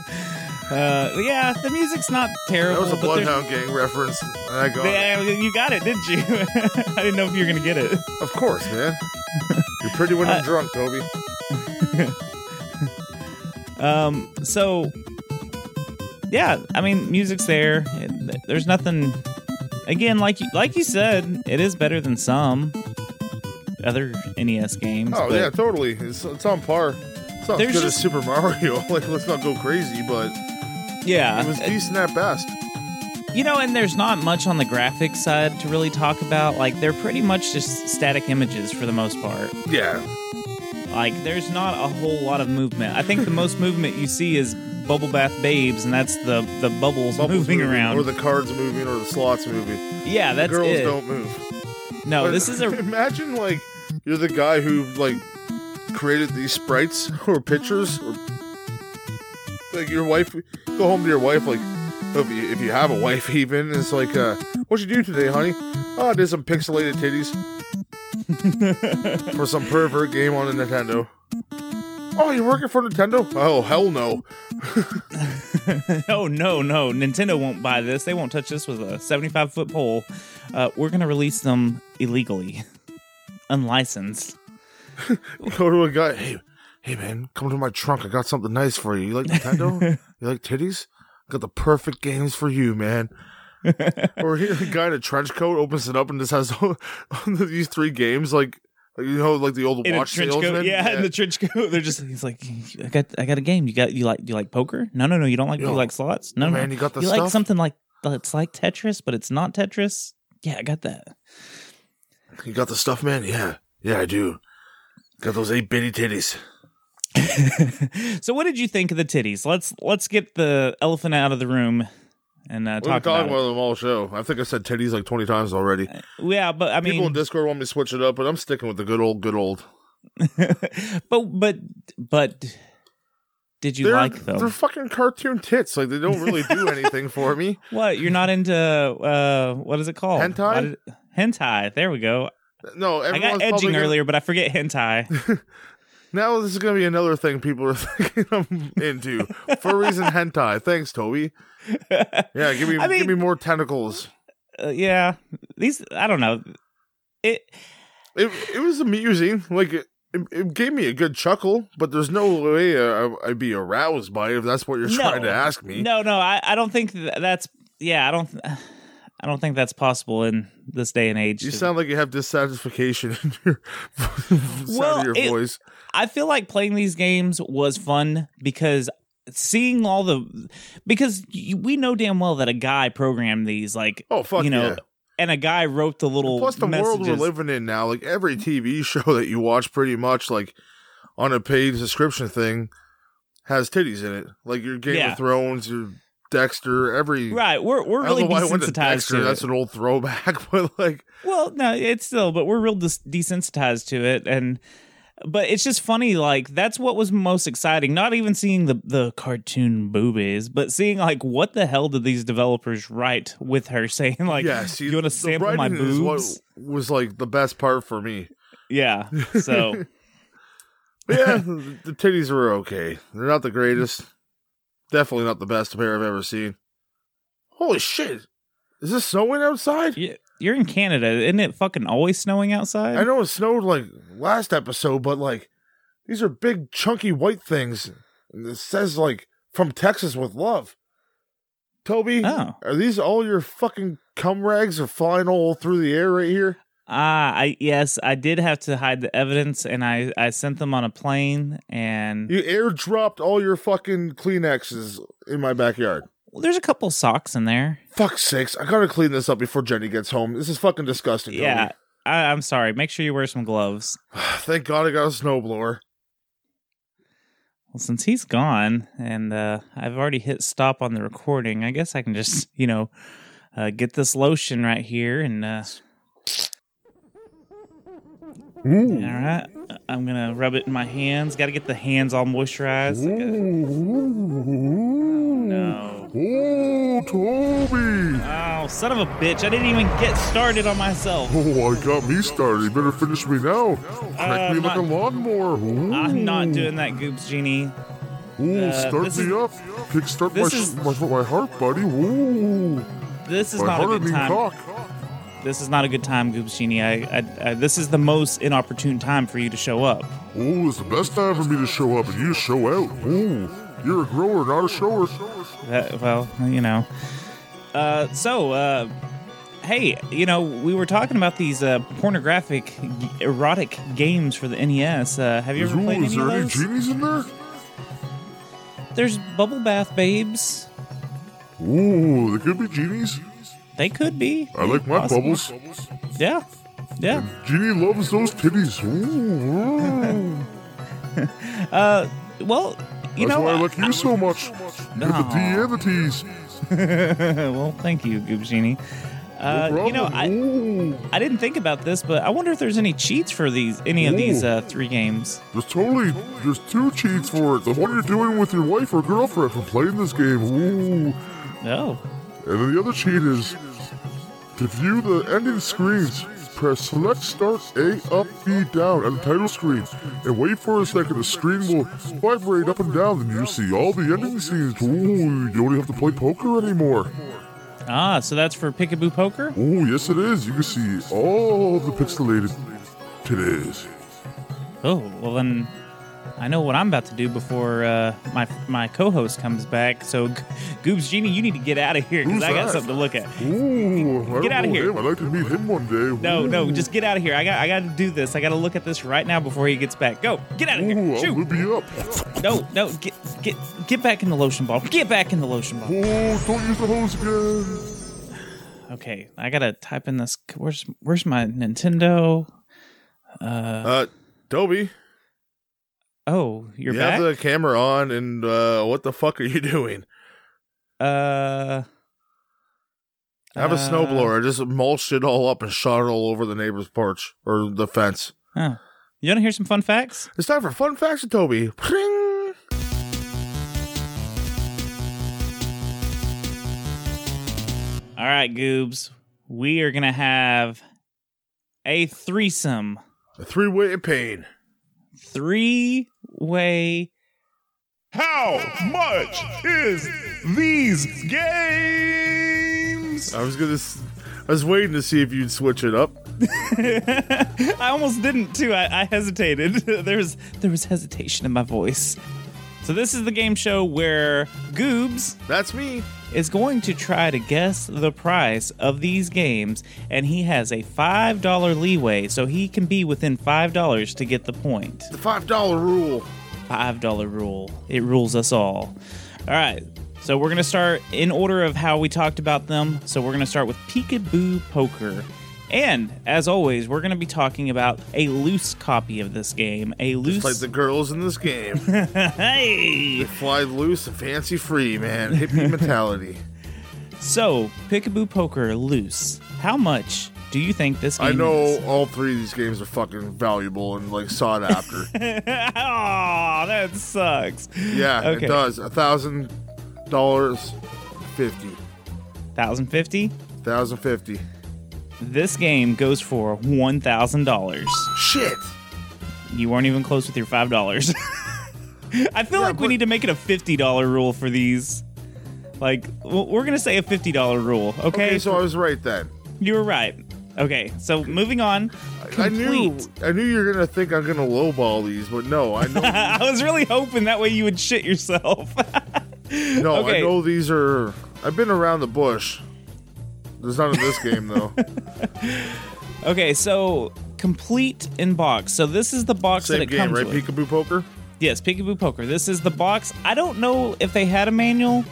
Uh, yeah, the music's not terrible. That was a Bloodhound Gang reference. And I got it. You got it, didn't you? [laughs] I didn't know if you were gonna get it. Of course, man. You're pretty when Uh, I'm drunk, Toby. Um, so yeah, I mean, music's there. There's nothing. Again, like you, like you said, it is better than some other NES games. Oh but yeah, totally. It's, it's on par. It's not as There's good just- as Super Mario. [laughs] Like, let's not go crazy, but yeah. it was decent at best. You know, and there's not much on the graphics side to really talk about. Like, they're pretty much just static images for the most part. Yeah, Like, there's not a whole lot of movement. I think the most movement you see is Bubble Bath Babes, and that's the the bubbles, Bubbles moving, around. or the cards moving, or the slots moving. yeah, that's girls it. don't move. No, this is a [laughs] imagine like you're the guy who like created these sprites [laughs] or pictures? Or like your wife go home to your wife like if you, if you have a wife [laughs] even it's like uh what'd you do today honey? Oh i did some pixelated titties. [laughs] For some pervert game on a nintendo. Oh you're working for nintendo? Oh hell no. Oh no, no, Nintendo won't buy this. They won't touch this with a 75 foot pole. Uh, we're gonna release them illegally, unlicensed. [laughs] go to a guy hey hey man come to my trunk i got something nice for you you like nintendo [laughs] you like titties got the perfect games for you man [laughs] or he, the guy in a trench coat opens it up and just has these three games like you know like the old In watch trench salesman coat, yeah, in the trench coat. They're just he's like, I got, I got a game. You got, you like, you like poker? No, no, no. You don't like, Yo, you like slots? No, man no. you got the you stuff like something like that's like Tetris, but it's not Tetris. Yeah, I got that. You got the stuff man yeah yeah i do got those eight bitty titties [laughs] so, what did you think of the titties? Let's let's get the elephant out of the room and uh, talk talking about, about them all show i think i said titties like 20 times already it. Yeah, but I mean people in discord want me to switch it up but i'm sticking with the good old good old [laughs] but but but did you they're, like them? they're fucking cartoon tits like they don't really do anything for me [laughs] What you're not into? Uh, what is it called? Hentai? Hentai. There we go. no I got edging gonna- earlier, but I forget hentai. [laughs] Now this is gonna be another thing people are [laughs] thinking I'm into. Furries and hentai. Thanks, Toby. [laughs] Yeah, give me I mean- give me more tentacles. uh, yeah, these I don't know. It It it was amusing. Like it, it, gave me a good chuckle, but there's no way uh, I'd be aroused by it if that's what you're No. trying to ask me. no no I I don't think that's yeah I don't I don't think that's possible in this day and age. You to- sound like you have dissatisfaction [laughs] in your [laughs] Well, of your it- voice. I feel like playing these games was fun because seeing all the because you, we know damn well that a guy programmed these, like Oh fuck you know, yeah. and a guy wrote the little Plus the world we're living in now, like every TV show that you watch pretty much like on a paid subscription thing has titties in it. Like your Game Yeah. of Thrones, your Dexter, every Right, we're we're really know why I to desensitized Dexter. to That's an old throwback, [laughs] but like Well, no, it's still, but we're real des- desensitized to it, and but it's just funny. Like that's what was most exciting. Not even seeing the the cartoon boobies, but seeing like what the hell did these developers write with her [laughs] saying like, yeah, see, you want to sample my boobs? was like the best part for me. Yeah. So [laughs] yeah, the titties were okay. They're not the greatest. Definitely not the best pair I've ever seen. Holy shit! Is this snowing outside? y- you're in Canada, isn't it? Fucking always snowing outside. I know it snowed like last episode, but like these are big chunky white things. And it says like from Texas with love. Toby, Oh. are these all your fucking cum rags are flying all through the air right here? Ah, I yes, I did have to hide the evidence, and I I sent them on a plane, and You airdropped all your fucking Kleenexes in my backyard. well, there's a couple socks in there. Fuck sakes, I gotta clean this up before Jenny gets home. This is fucking disgusting. Yeah, I, I'm sorry. Make sure you wear some gloves. [sighs] Thank God I got a snowblower. Well, since he's gone, and uh, I've already hit stop on the recording, I guess I can just you know uh, get this lotion right here, and uh, all right, I'm gonna rub it in my hands. Got to get the hands all moisturized. Gotta- No. Oh, Toby! Oh, son of a bitch! I didn't even get started on myself. Oh, I got me started. You better finish me now. Crack Uh, me like a lawnmower. Ooh. I'm not doing that, Goobs Genie. Ooh, uh, start me is- up. Kickstart my, is- my my heart, buddy. Ooh, This is my not a good time. cock. This is not a good time, Goobs Genie. I, I, I, this is the most inopportune time for you to show up. Ooh, it's the best time for me to show up and you show out. Ooh, you're a grower, not a shower. That, well, you know. Uh, so, uh, hey, you know, we were talking about these uh, pornographic, erotic games for the NES. Uh, have you ever Ooh, played is any of there any those? genies in there? There's Bubble Bath Babes. Ooh, there could be genies. They could be. I like my Possible. bubbles. Yeah, yeah. Genie loves those titties. Ooh, [laughs] Uh, well, you that's know, why I like you so much. You got the D and the T's. well, thank you, Goob Genie. Uh, you know, I, Ooh. I didn't think about this, but I wonder if there's any cheats for these any of these uh, three games. There's totally there's two cheats for it. The one you're doing with your wife or girlfriend from playing this game. Ooh. Oh, And then the other cheat is to view the ending screens, press select start A up B down at the title screen and wait for a second. The screen will vibrate up and down and you see all the ending scenes. Ooh, you don't have to play poker anymore. ah, so that's for Peekaboo Poker. Ooh, yes it is. You can see all the pixelated titties. Oh, well then, I know what I'm about to do before uh, my my co-host comes back. So, G- Goobs Genie, you need to get out of here because I got that? something to look at. Ooh, Get out of here. Him. I'd like to meet him one day. No, no, just get out of here. I got I got to do this. I got to look at this right now before he gets back. Go, get out of Ooh, here. I'll Shoot. whip you up. No, no, get get get back in the lotion ball. Get back in the lotion ball. Oh, don't use the hose again. Okay, I gotta type in this. Where's where's my Nintendo? Uh, Toby, Oh, you're you back. have the camera on, and uh, what the fuck are you [laughs] doing? uh, I have a Uh, snowblower. I just mulched it all up and shot it all over the neighbor's porch or the fence. oh. You want to hear some fun facts? It's time for fun facts with Toby. Pring! All right, Goobs. We are gonna have a threesome, A three-way pain. Three way. How much is these games? I was gonna. s- I was waiting to see if you'd switch it up. [laughs] I almost didn't too. I, I hesitated. [laughs] there was there was hesitation in my voice. So this is the game show where Goobs That's me. Is going to try to guess the price of these games, and he has a five dollar leeway, so he can be within five dollars to get the point. The five dollar rule. $5 rule. It rules us all. All right. So we're going to start in order of how we talked about them. So we're going to start with Peekaboo Poker. And as always, we're going to be talking about a loose copy of this game. A loose. It's like the girls in this game. [laughs] hey! they fly loose and fancy free, man. Hippie mentality. [laughs] So, Peekaboo Poker loose. How much do you think this game is? I know is? all three of these games are fucking valuable and like sought after. [laughs] Aw, that sucks. yeah, Okay. it does. A thousand dollars, fifty. 1050 Thousand fifty. This game goes for $1,000. Shit. You weren't even close with your $5. [laughs] I feel Yeah, like we need to make it a $50 rule for these. Like, we're going to say a $50 rule, okay? Okay, so I was right then. you were right. Okay, so moving on. I knew I knew you were gonna think I'm gonna lowball these, but no, I know [laughs] I was really hoping that way you would shit yourself. [laughs] no, Okay. I know these are I've been around the bush. There's none in this game though. [laughs] okay, so complete in box. So this is the box that Same it game, comes right? with. Peekaboo poker? Yes, Peekaboo Poker. This is the box. I don't know if they had a manual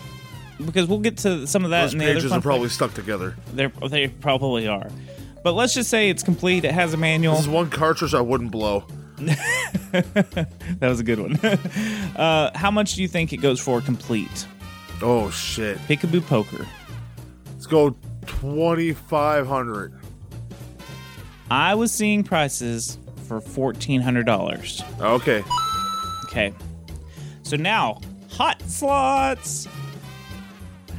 because we'll get to some of that Those in the other pages fun are probably stuck together. They're, they probably are. But let's just say it's complete. It has a manual. This is one cartridge I wouldn't blow. [laughs] That was a good one. [laughs] uh, how much do you think it goes for complete? Oh shit. Peekaboo Poker. Let's go twenty five hundred. I was seeing prices for fourteen hundred dollars. Okay. Okay. So now, hot slots.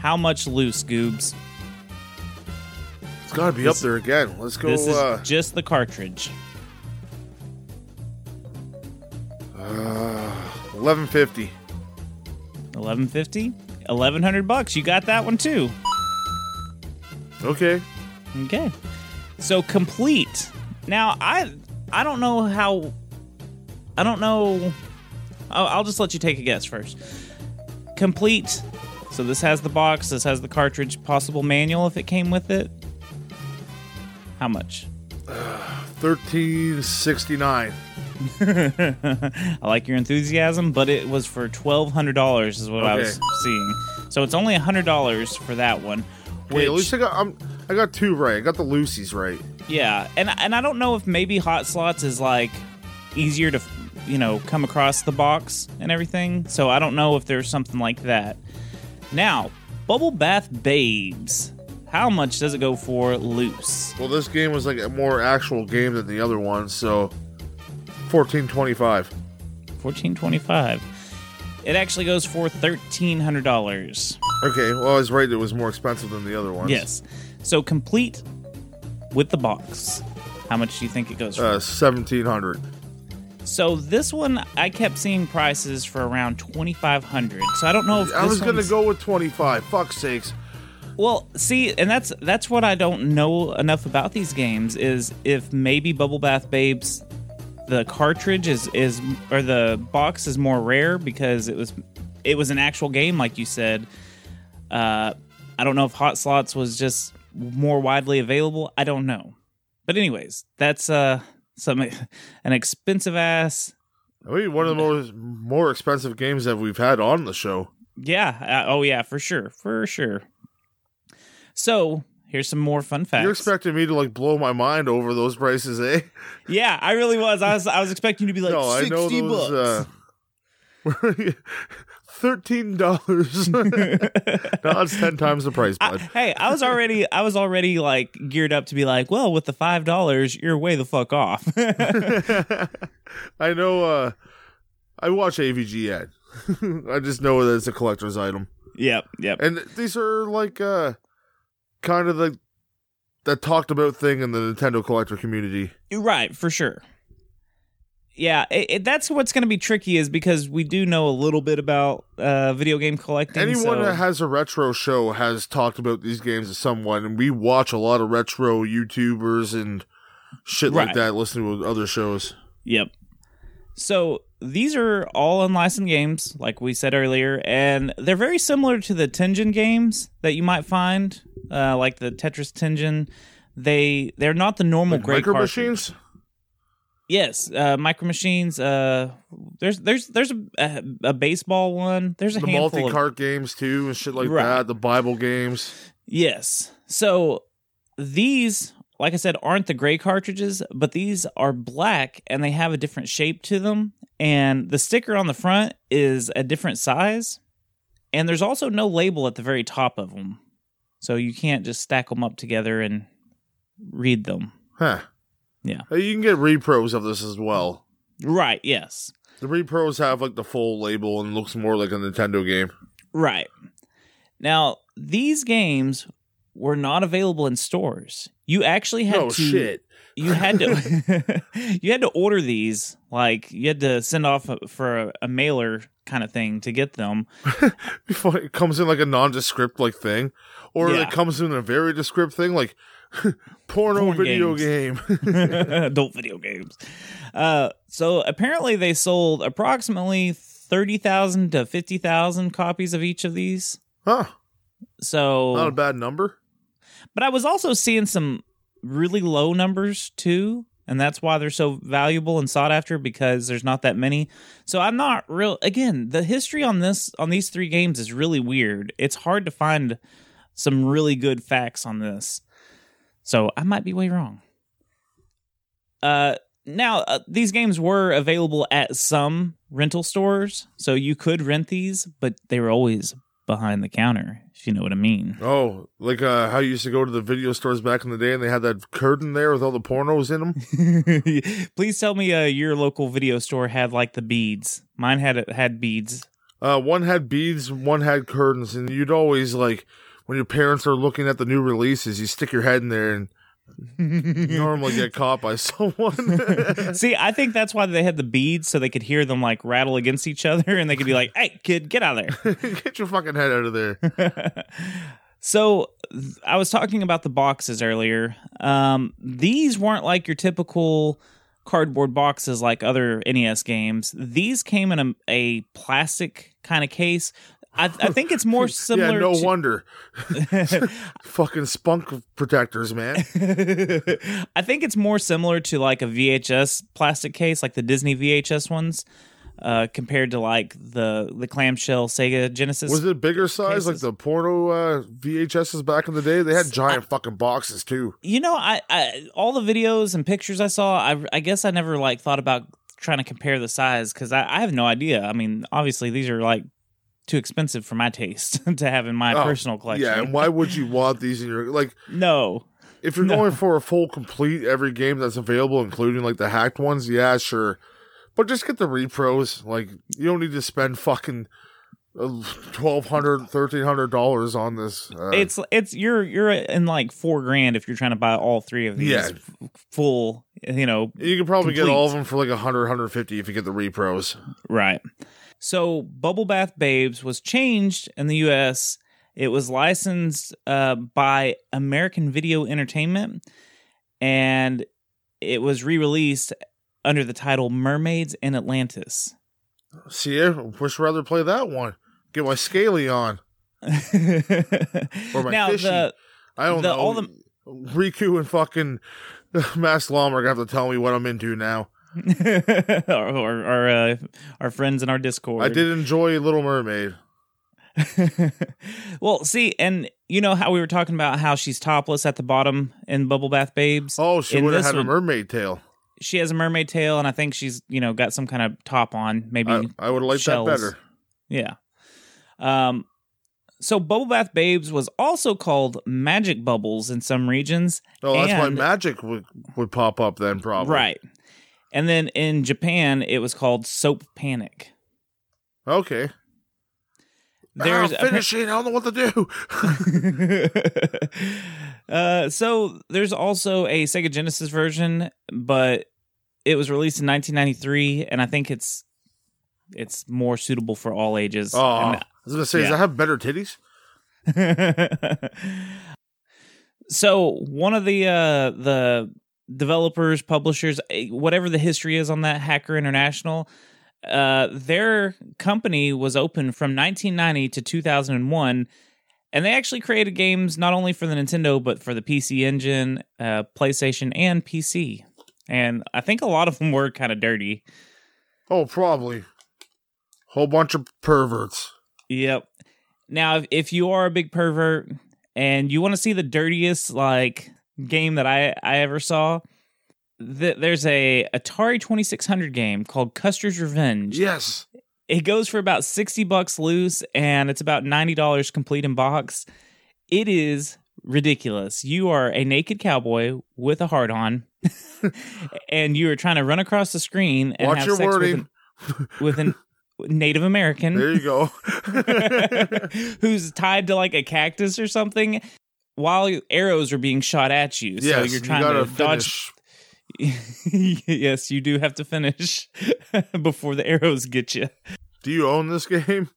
How much loose, Goobs? It's gotta be up there again. Let's go This is uh just the cartridge. eleven fifty. 1150 1100 bucks you got that one too Okay. okay so complete now i i don't know how i don't know I'll, I'll just let you take a guess first complete so this has the box this has the cartridge possible manual if it came with it how much [sighs] Thirteen sixty nine. [laughs] I like your enthusiasm, but it was for twelve hundred dollars, is what I was seeing. So it's only hundred dollars for that one. Wait, at least I got I'm, I got two right. I got the Lucy's right. Yeah, and and I don't know if maybe hot slots is like easier to you know come across the box and everything. So I don't know if there's something like that. Now, Bubble Bath Babes. How much does it go for loose? Well, this game was like a more actual game than the other one, so fourteen twenty five. Fourteen twenty-five. It actually goes for thirteen hundred dollars. Okay, well I was right. It was more expensive than the other ones. Yes. So complete with the box. How much do you think it goes for? Uh, seventeen hundred. so this one, I kept seeing prices for around twenty five hundred. So I don't know if I was gonna go with twenty five. Fuck sakes. Well, see, and that's that's what I don't know enough about these games is if maybe Bubble Bath Babes, the cartridge is is or the box is more rare because it was it was an actual game like you said. Uh, I don't know if Hot Slots was just more widely available. I don't know, but anyways, that's uh some [laughs] an expensive ass. I mean, one of the most more expensive games that we've had on the show. Yeah. Uh, oh yeah, for sure, for sure. So here's some more fun facts. You're expecting me to like blow my mind over those prices, eh? [laughs] Yeah, I really was. I was I was expecting you to be like no, I know 60 those. bucks. Uh, [laughs] Thirteen dollars. [laughs] no, it's ten times the price, I- bud. hey, I was already I was already like geared up to be like, well, with the five dollars, you're way the fuck off. [laughs] I know. uh I watch AVGN. [laughs] I just know that it's a collector's item, yep, yep. and these are like uh kind of the that talked about thing in the Nintendo collector community. You're right, for sure. Yeah, it, it, that's what's going to be tricky is because we do know a little bit about uh, video game collecting. Anyone so- that has a retro show has talked about these games to someone, and we watch a lot of retro YouTubers and shit like that, listening to other shows. Yep. So these are all unlicensed games, like we said earlier, and they're very similar to the Tengen games that you might find, uh, like the Tetris Tengen. They they're not the normal Like great micro cartridge. machines. Yes, uh, Micro Machines. Uh, there's there's there's a, a, a baseball one. There's a The multi of cart games too and shit like Right. that. The Bible games. Yes. So these, like I said, aren't the gray cartridges, but these are black and they have a different shape to them. And the sticker on the front is a different size. And there's also no label at the very top of them. So you can't just stack them up together and read them. Huh. Yeah. Uh, You can get repros of this as well. Right. Yes. The repros have like the full label and looks more like a Nintendo game. Right. Now, these games were not available in stores. You actually had No to shit. you had to [laughs] you had to order these like you had to send off for a, a mailer kind of thing to get them [laughs] Before it comes in like a nondescript like thing, or Yeah. it comes in a very descript thing like [laughs] porno Porn video games. game. [laughs] [laughs] adult video games uh so apparently they sold approximately 30,000 to 50,000 copies of each of these huh? so Not a bad number. but i was also seeing some really low numbers too and that's why they're so valuable and sought after because there's not that many so i'm not real again the history on this on these three games is really weird it's hard to find some really good facts on this so i might be way wrong uh now uh, these games were available at some rental stores so you could rent these but they were always behind the counter if you know what i mean Oh, like uh, how you used to go to the video stores back in the day and they had that curtain there with all the pornos in them. [laughs] Please tell me uh, your local video store had like the beads. Mine had had beads. Uh, one had beads, one had curtains, and you'd always like when your parents are looking at the new releases, you stick your head in there and [laughs] normally get caught by [laughs] someone. [laughs] See, I think that's why they had the beads so they could hear them like rattle against each other and they could be like, "Hey, kid, get out of there." get your fucking head out of there. So th- I was talking about the boxes earlier. Um, these weren't like your typical cardboard boxes like other NES games. These came in a, a plastic kind of case. I, I think it's more [laughs] similar. yeah, no to, wonder. [laughs] fucking spunk protectors, man. [laughs] I think it's more similar to like a VHS plastic case, like the Disney VHS ones, uh, compared to like the the clamshell Sega Genesis. Was it bigger size like the porno uh, VHSs back in the day? They had giant fucking boxes too. You know, I, I all the videos and pictures I saw, I I guess I never like thought about trying to compare the size because I, I have no idea. I mean, obviously these are like too expensive for my taste [laughs] to have in my Oh, personal collection. Yeah, and why would you want [laughs] these in your like? no, If you're No. going for a full complete every game that's available, including like the hacked ones, yeah, sure. But just get the repros. Like you don't need to spend fucking uh, twelve hundred, thirteen hundred dollars on this. Uh, it's it's you're you're in like four grand if you're trying to buy all three of these Yeah. full. You know, you can probably get all of them for like a hundred, hundred fifty if you get the repros. Right. So Bubble Bath Babes was changed in the US. It was licensed uh, by American Video Entertainment and it was re released under the title Mermaids in Atlantis. See, I wish I'd rather play that one. Get my scaly on. Or my now, fishy. the, I don't The- know. all the- Riku and fucking [laughs] Mass Llama are gonna have to tell me what I'm into now. [laughs] our, our, our, uh, our friends in our Discord. I did enjoy Little Mermaid. [laughs] well, see, and you know how we were talking about how she's topless at the bottom in Bubble Bath Babes? Oh, she would have had a mermaid tail. she has a mermaid tail, and I think she's you know got some kind of top on, maybe I, I would like shells. that better. yeah. Um, so Bubble Bath Babes was also called Magic Bubbles in some regions, Oh, that's why magic would would pop up then, probably. right? And then in Japan, it was called Soap Panic. Okay. There's ah, finishing. I don't know what to do. [laughs] [laughs] uh, so there's also a Sega Genesis version, but it was released in 1993, and I think it's it's more suitable for all ages. Oh, I was gonna say, does that have better titties? [laughs] so one of the uh the developers publishers eh, whatever the history is on that hacker international uh their company was open from 1990 to 2001 and they actually created games not only for the nintendo but for the pc engine uh playstation and pc and I think a lot of them were kind of dirty. Oh, probably. Whole bunch of perverts. Yep. Now, if, if you are a big pervert and you want to see the dirtiest like game that I I ever saw, th- there's a Atari 2600 game called Custer's Revenge. Yes. It goes for about 60 bucks loose and it's about $90 complete in box. It is ridiculous. You are a naked cowboy with a heart on [laughs] and you are trying to run across the screen and Watch have your sex with wording. an, with an Native American There you go. [laughs] who's tied to like a cactus or something while arrows are being shot at you. So yes, you're trying you to dodge. [laughs] yes, you do have to finish [laughs] before the arrows get you. Do you own this game?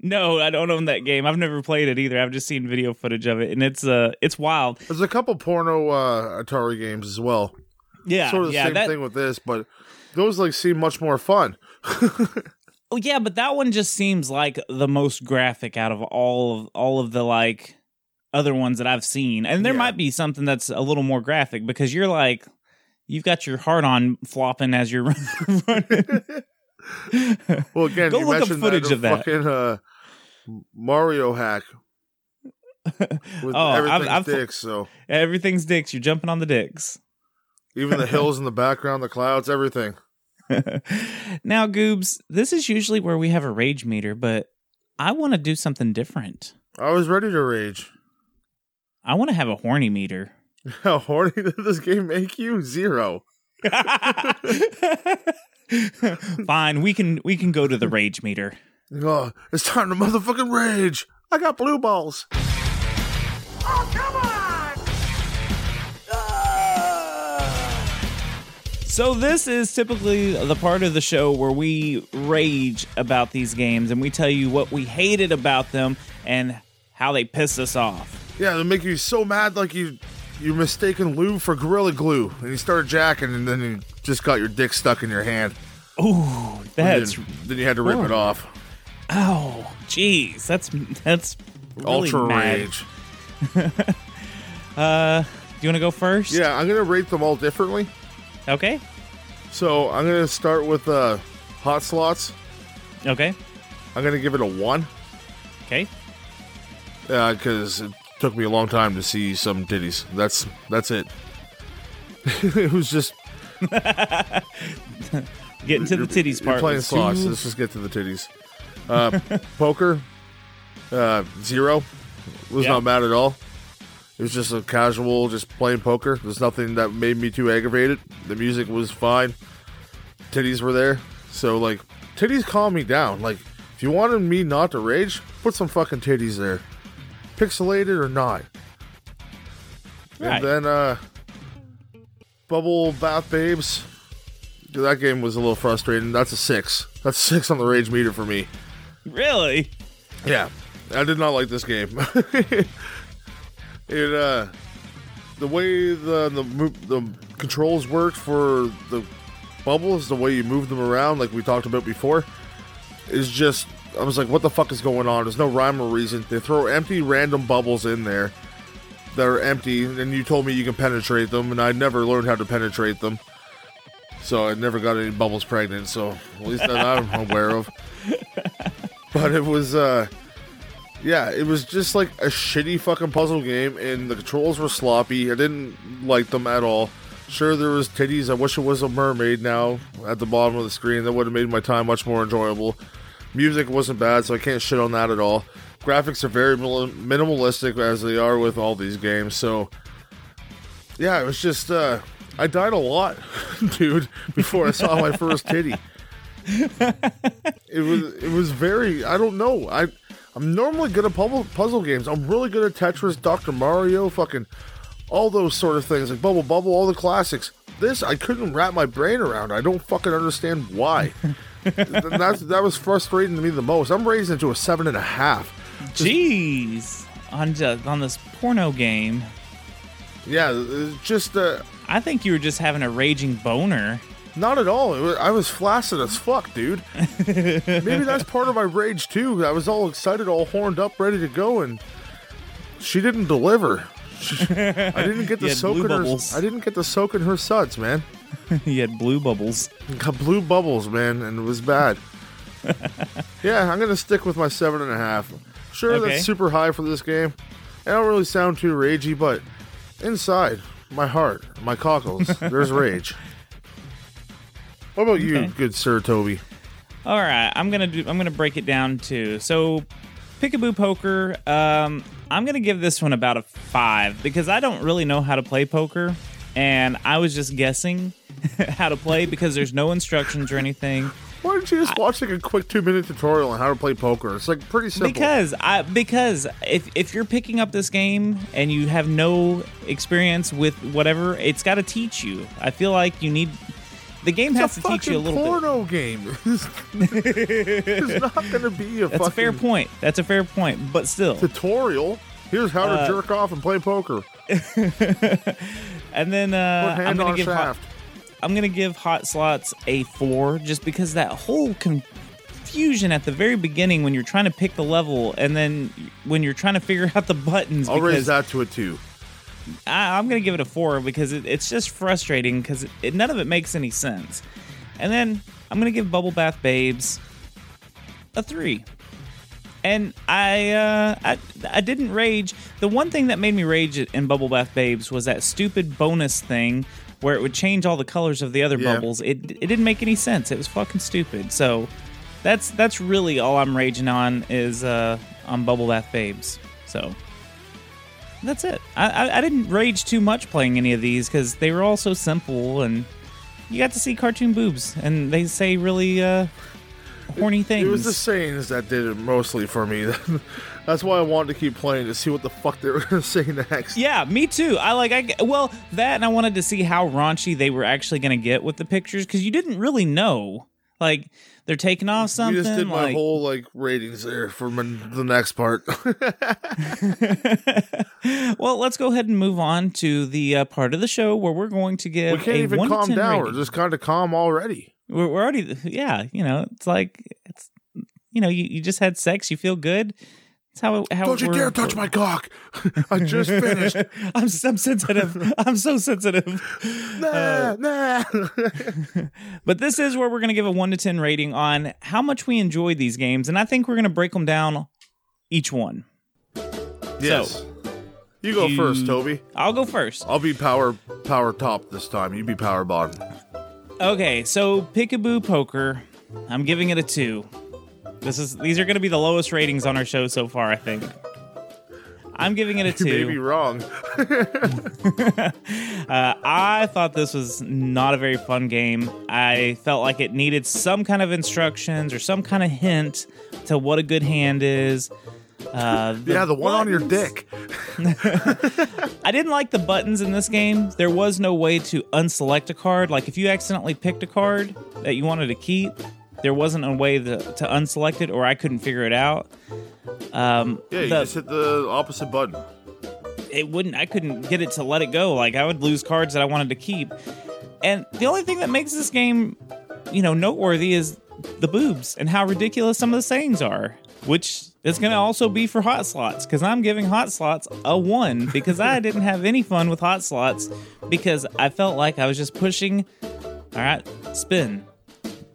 No, I don't own that game. I've never played it either. I've just seen video footage of it, and it's uh, it's wild. There's a couple porno uh, Atari games as well. Yeah, sort of the yeah, same that, thing with this, but those like seem much more fun. [laughs] Oh yeah, but that one just seems like the most graphic out of all of all of the like other ones that I've seen. And there Yeah. might be something that's a little more graphic because you're like you've got your heart on flopping as you're [laughs] running. [laughs] Well, again, Go you look up footage that, of that. fucking uh, Mario hack [laughs] with Oh, I've- I've- dicks. So Everything's dicks. You're jumping on the dicks. even the hills in the background, the clouds, everything. now, Goobs, this is usually where we have a rage meter, but I want to do something different. I was ready to rage. I want to have a horny meter. [laughs] How horny [laughs] did this game make you? Zero. [laughs] Fine, we can we can go to the rage meter. Oh, it's time to motherfucking rage. I got blue balls. Oh come on! Ah! So this is typically the part of the show where we rage about these games and we tell you what we hated about them and how they piss us off. Yeah, they make you so mad like you you mistaken lube for gorilla glue, and you started jacking, and then you just got your dick stuck in your hand. Ooh, that's then, then you had to rip it off. oh, jeez, that's that's really Ultra mad. rage. [laughs] Uh, do you want to go first? Yeah, I'm gonna rate them all differently. Okay. So I'm gonna start with uh, hot slots. Okay. I'm gonna give it a one Okay. because it took me a long time to see some titties. That's that's it. [laughs] it was just Getting to the titties you're part. playing slots. Let's just get to the titties. Uh, [laughs] poker, uh, zero. Was Yeah. not mad at all. It was just a casual, just playing poker. There's nothing that made me too aggravated. The music was fine. Titties were there, so like titties calm me down. Like if you wanted me not to rage, put some fucking titties there, pixelated or not. Right. And then uh Bubble Bath Babes. Dude, that game was a little frustrating. That's a six. That's six on the rage meter for me. Really? Yeah. I did not like this game. [laughs] it uh the way the the the controls worked for the bubbles, the way you move them around like we talked about before is just I was like what the fuck is going on? There's no rhyme or reason. They throw empty random bubbles in there that are empty and you told me you can penetrate them and I never learned how to penetrate them. So I never got any bubbles pregnant, so at least that I'm [laughs] aware of. But it was uh yeah, it was just like a shitty fucking puzzle game, and the controls were sloppy. I didn't like them at all. Sure, there was titties. I wish it was a mermaid now at the bottom of the screen. That would have made my time much more enjoyable. Music wasn't bad, so I can't shit on that at all. Graphics are very minimalistic as they are with all these games. So, yeah, it was just uh, I died a lot, [laughs] dude, before I saw my first titty. It was it was very I don't know I I'm normally good at puzzle puzzle games. I'm really good at Tetris, Doctor Mario, fucking all those sort of things like Bubble Bobble, all the classics. This I couldn't wrap my brain around. I don't fucking understand why. That's that was frustrating to me the most. I'm raising it to a seven and a half. Jeez. On ju- on this porno game, Yeah, it's just uh, I think you were just having a raging boner. not at all. It was, I was flaccid as fuck, dude. [laughs] Maybe that's part of my rage too. I was all excited, all horned up, ready to go, and she didn't deliver. I didn't get to [laughs] soak in her. I didn't get to soak in her suds, man. [laughs] you had blue bubbles. Got blue bubbles, man, and it was bad. [laughs] yeah, I'm gonna stick with my seven and a half. Sure, Okay. that's super high for this game. I don't really sound too ragey, but inside my heart, my cockles, [laughs] there's rage. What about you, Okay. good sir Toby? All right, I'm gonna do. I'm gonna break it down too. so Peekaboo Poker. Um, I'm gonna give this one about a five because I don't really know how to play poker, and I was just guessing [laughs] how to play because there's no instructions or anything. Why don't you just watch like a quick two minute tutorial on how to play poker? It's like pretty simple. Because I because if if you're picking up this game and you have no experience with whatever, it's got to teach you. I feel like you need the game it's has to teach you a little bit. porno game. [laughs] it's [laughs] not gonna be a That's fucking a fair point. That's a fair point, but still. tutorial. Here's how to Uh, jerk off and play poker. And then uh, I'm gonna on give hot. I'm gonna give Hot Slots a four, just because that whole confusion at the very beginning when you're trying to pick the level, and then when you're trying to figure [laughs] out the buttons. I'll raise that to a two. I, I'm gonna give it a four because it, it's just frustrating because it, none of it makes any sense. And then I'm gonna give Bubble Bath Babes a three. And I, uh, I, I didn't rage. The one thing that made me rage in Bubble Bath Babes was that stupid bonus thing where it would change all the colors of the other Yeah. bubbles. It, it didn't make any sense. It was fucking stupid. So that's that's really all I'm raging on is uh, on Bubble Bath Babes. So that's it. I, I, I didn't rage too much playing any of these because they were all so simple and you got to see cartoon boobs and they say really uh, horny things. It was the sayings that did it mostly for me. [laughs] That's why I wanted to keep playing to see what the fuck they were [laughs] gonna say next. Yeah, me too. I like I well that and I wanted to see how raunchy they were actually going to get with the pictures because you didn't really know. Like they're taking off something. You just did my whole like ratings there for the next part. [laughs] well, let's go ahead and move on to the uh, part of the show where we're going to give. we can't a even 1 calm down. rating. We're just kind of calm already. We're, we're already, yeah, you know, it's like it's, you know, you, you just had sex, you feel good. It's how how Don't you dare touch my cock! [laughs] I just finished. [laughs] I'm, I'm sensitive. I'm so sensitive. nah, uh, nah. [laughs] But this is where we're going to give a one to ten rating on how much we enjoyed these games, and I think we're going to break them down each one. yes. you go you- first, Toby. I'll go first. I'll be power power top this time. You be power bottom. Okay, so Peekaboo Poker, I'm giving it a two. This is these are going to be the lowest ratings on our show so far. I think. I'm giving it a two. [laughs] You may be wrong. [laughs] [laughs] Uh, I thought this was not a very fun game. I felt like it needed some kind of instructions or some kind of hint to what a good hand is. Uh, yeah, the one on your dick. [laughs] I didn't like the buttons in this game. There was no way to unselect a card. Like if you accidentally picked a card that you wanted to keep, there wasn't a way to, to unselect it, or I couldn't figure it out. Um, Yeah, you the- just hit the opposite button. it wouldn't. I couldn't get it to let it go. Like I would lose cards that I wanted to keep. And the only thing that makes this game, you know, noteworthy is the boobs and how ridiculous some of the sayings are. Which is going to also be for hot slots because I'm giving hot slots a one because I didn't have any fun with hot slots because I felt like I was just pushing. All right, spin,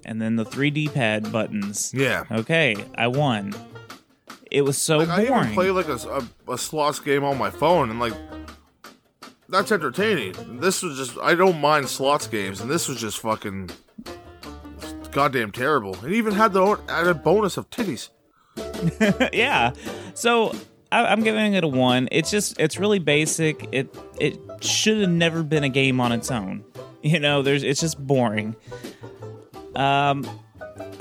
and then the 3D pad buttons. Yeah. Okay, I won. It was so Like, I boring. even play like a, a, a slots game on my phone, and like that's entertaining. This was just I don't mind slots games, and this was just fucking goddamn terrible. It even had the added bonus of titties. [laughs] yeah. So I, I'm giving it a one. It's just it's really basic. It it should have never been a game on its own. [laughs] You know, there's it's just boring. Um,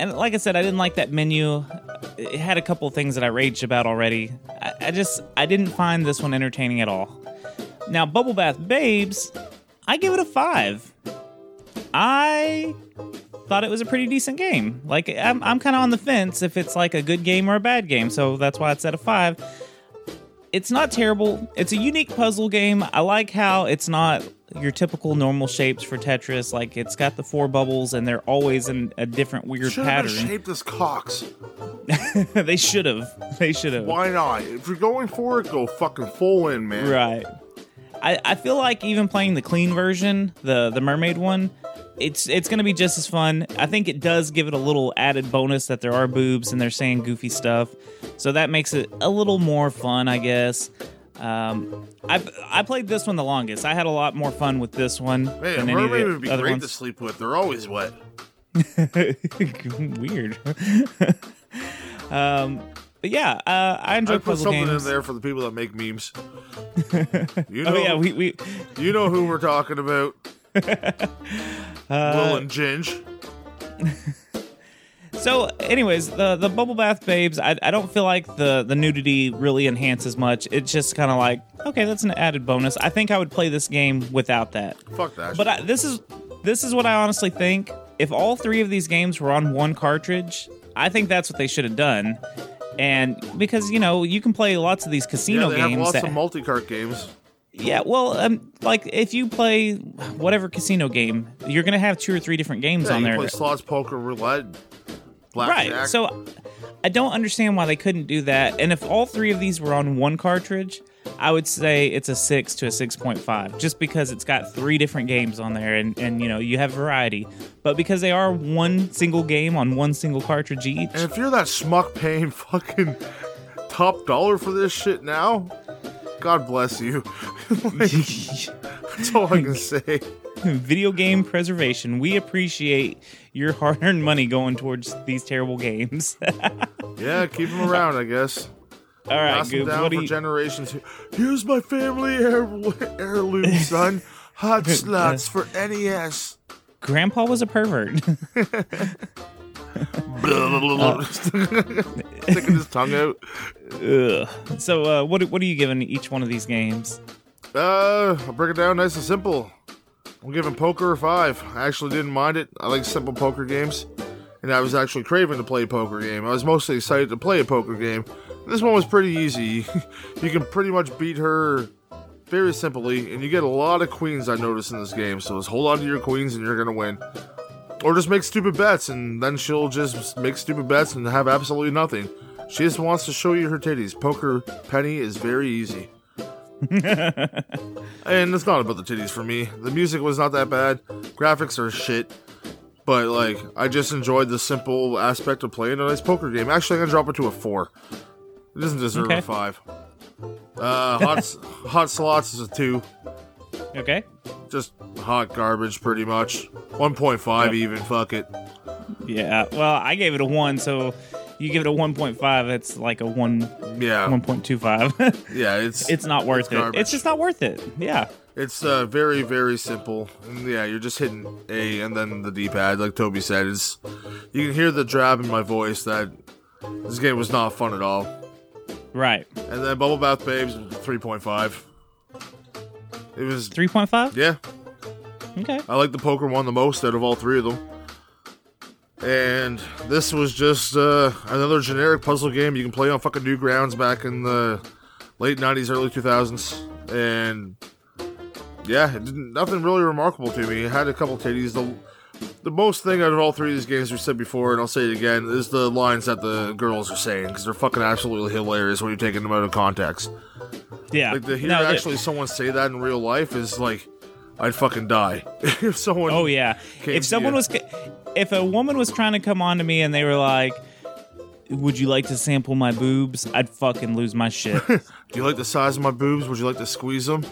and like I said, I didn't like that menu. It had a couple things that I raged about already. I, I just I didn't find this one entertaining at all. Now, Bubble Bath Babes, I give it a five. I thought it was a pretty decent game. Like I'm, I'm kind of on the fence if it's like a good game or a bad game, so that's why it's at a five. It's not terrible. It's a unique puzzle game. I like how it's not your typical normal shapes for Tetris. Like it's got the four bubbles and they're always in a different weird Should pattern. shaped as cocks. [laughs] they should have. They should have. Why not? If you're going for it, go fucking full in, man. Right. I, I feel like even playing the clean version, the the mermaid one, it's it's gonna be just as fun. I think it does give it a little added bonus that there are boobs and they're saying goofy stuff, so that makes it a little more fun, I guess. Um, I I played this one the longest. I had a lot more fun with this one Man, than any of the would be other great to sleep with. They're always wet. [laughs] Weird. [laughs] um, but yeah, uh, I enjoy I put puzzle something games. in there for the people that make memes. [laughs] You know, Oh yeah, we we you know who we're talking about. Uh, Will and Ginge. So, anyways, the the bubble bath babes, I, I don't feel like the the nudity really enhances much. It's just kind of like okay, that's an added bonus. I think I would play this game without that. Fuck that. But I, this is this is what I honestly think. If all three of these games were on one cartridge, I think that's what they should have done. And because you know you can play lots of these casino yeah, they have games. lots that, of multi-cart games. Yeah, well, um, like if you play whatever casino game, you're gonna have two or three different games Yeah, on there. play slots, poker, roulette, blackjack. Right. So I don't understand why they couldn't do that. And if all three of these were on one cartridge, I would say it's a six to a six point five, just because it's got three different games on there, and and you know you have variety. But because they are one single game on one single cartridge each, And if you're that schmuck paying fucking top dollar for this shit now, God bless you. [laughs] Like, [laughs] that's all I can say. video game preservation, we appreciate your hard-earned money going towards these terrible games. [laughs] Yeah, keep them around, I guess. all right, Pass them Goobs, down what for you? generations. Here's my family heir- heirloom, son. Hot slots for NES. Grandpa was a pervert. Sticking his tongue out. [laughs] Ugh. So, uh, what what are you giving each one of these games? Uh, I'll break it down nice and simple. I'm giving poker a five. I actually didn't mind it. I like simple poker games, and I was actually craving to play a poker game. I was mostly excited to play a poker game. This one was pretty easy. [laughs] you can pretty much beat her very simply, and you get a lot of queens. I noticed in this game, so just hold on to your queens, and you're gonna win. Or just make stupid bets, and then she'll just make stupid bets and have absolutely nothing. She just wants to show you her titties. Poker Penny is very easy. [laughs] And it's not about the titties for me. The music was not that bad. Graphics are shit. But like, I just enjoyed the simple aspect of playing a nice poker game. Actually, I'm gonna drop it to a four. It doesn't deserve Okay. a five. Uh, hot hot slots is a two. Okay. Just hot garbage, pretty much. One point five even. Fuck it. Yeah. Well, I gave it a one, so you give it a one point five. It's like a one Yeah, one point two five. [laughs] yeah. It's it's not worth it. garbage. It's just not worth it. Yeah. It's uh, very, very simple. And yeah, you're just hitting A and then the D-pad, like Toby said. It's you can hear the drab in my voice that this game was not fun at all. Right. And then Bubble Bath Babes, three point five. It was Three point five. yeah. Okay. I like the poker one the most out of all three of them. And this was just uh, another generic puzzle game you can play on fucking Newgrounds back in the late '90s, early 2000s. And yeah, it didn't, nothing really remarkable to me. It had a couple titties. The the most thing out of all three of these games we said before, and I'll say it again, is the lines that the girls are saying because they're fucking absolutely hilarious when you're taking them out of context. Yeah. Like to hear No, actually someone say that in real life is like, I'd fucking die [laughs] if someone. Oh yeah. If someone was, if a woman was trying to come on to me and they were like, "Would you like to sample my boobs?" I'd fucking lose my shit. [laughs] Do you like the size of my boobs? Would you like to squeeze them?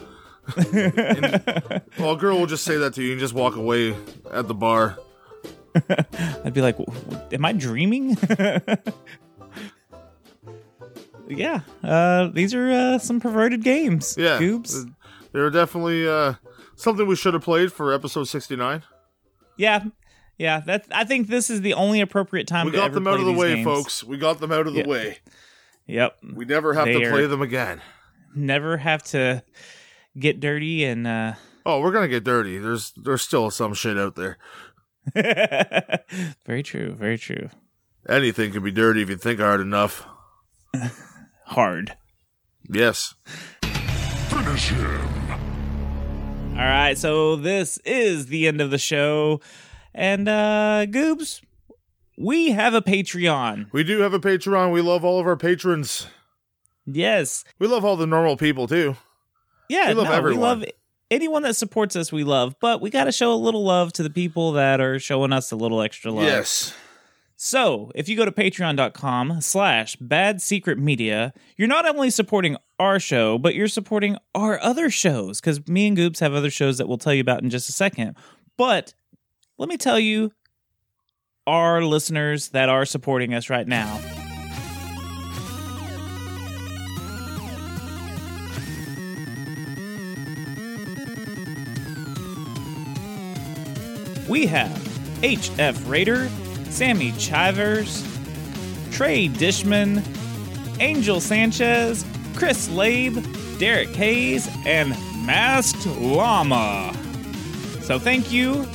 And- [laughs] well, a girl will just say that to you and just walk away at the bar. [laughs] I'd be like, "W- w- "Am I dreaming?" [laughs] yeah. Uh, these are uh, some perverted games. Yeah, Goobs. they were definitely uh, something we should have played for episode sixty-nine. Yeah. Yeah. That I think this is the only appropriate time. We to got them out of the way, games. folks. We got them out of the Yeah. way. Yep. We never have They to play them again. Never have to get dirty and. uh Oh, we're gonna get dirty. There's there's still some shit out there. [laughs] very true. Very true. Anything can be dirty if you think hard enough. [laughs] Hard. Yes. Finish him. All right, so this is the end of the show. And uh Goobs, we have a Patreon. We do have a Patreon. We love all of our patrons. Yes. We love all the normal people too. Yeah, We love no, everyone. We love anyone that supports us. We love, but we got to show a little love to the people that are showing us a little extra love. Yes. So, if you go to patreon.com slash bad secret media, you're not only supporting our show, but you're supporting our other shows because me and Goobs have other shows that we'll tell you about in just a second. But let me tell you, our listeners that are supporting us right now. We have HF Raider, Sammy Chivers, Trey Dishman, Angel Sanchez, Chris Labe, Derek Hayes, and Masked Llama. So thank you.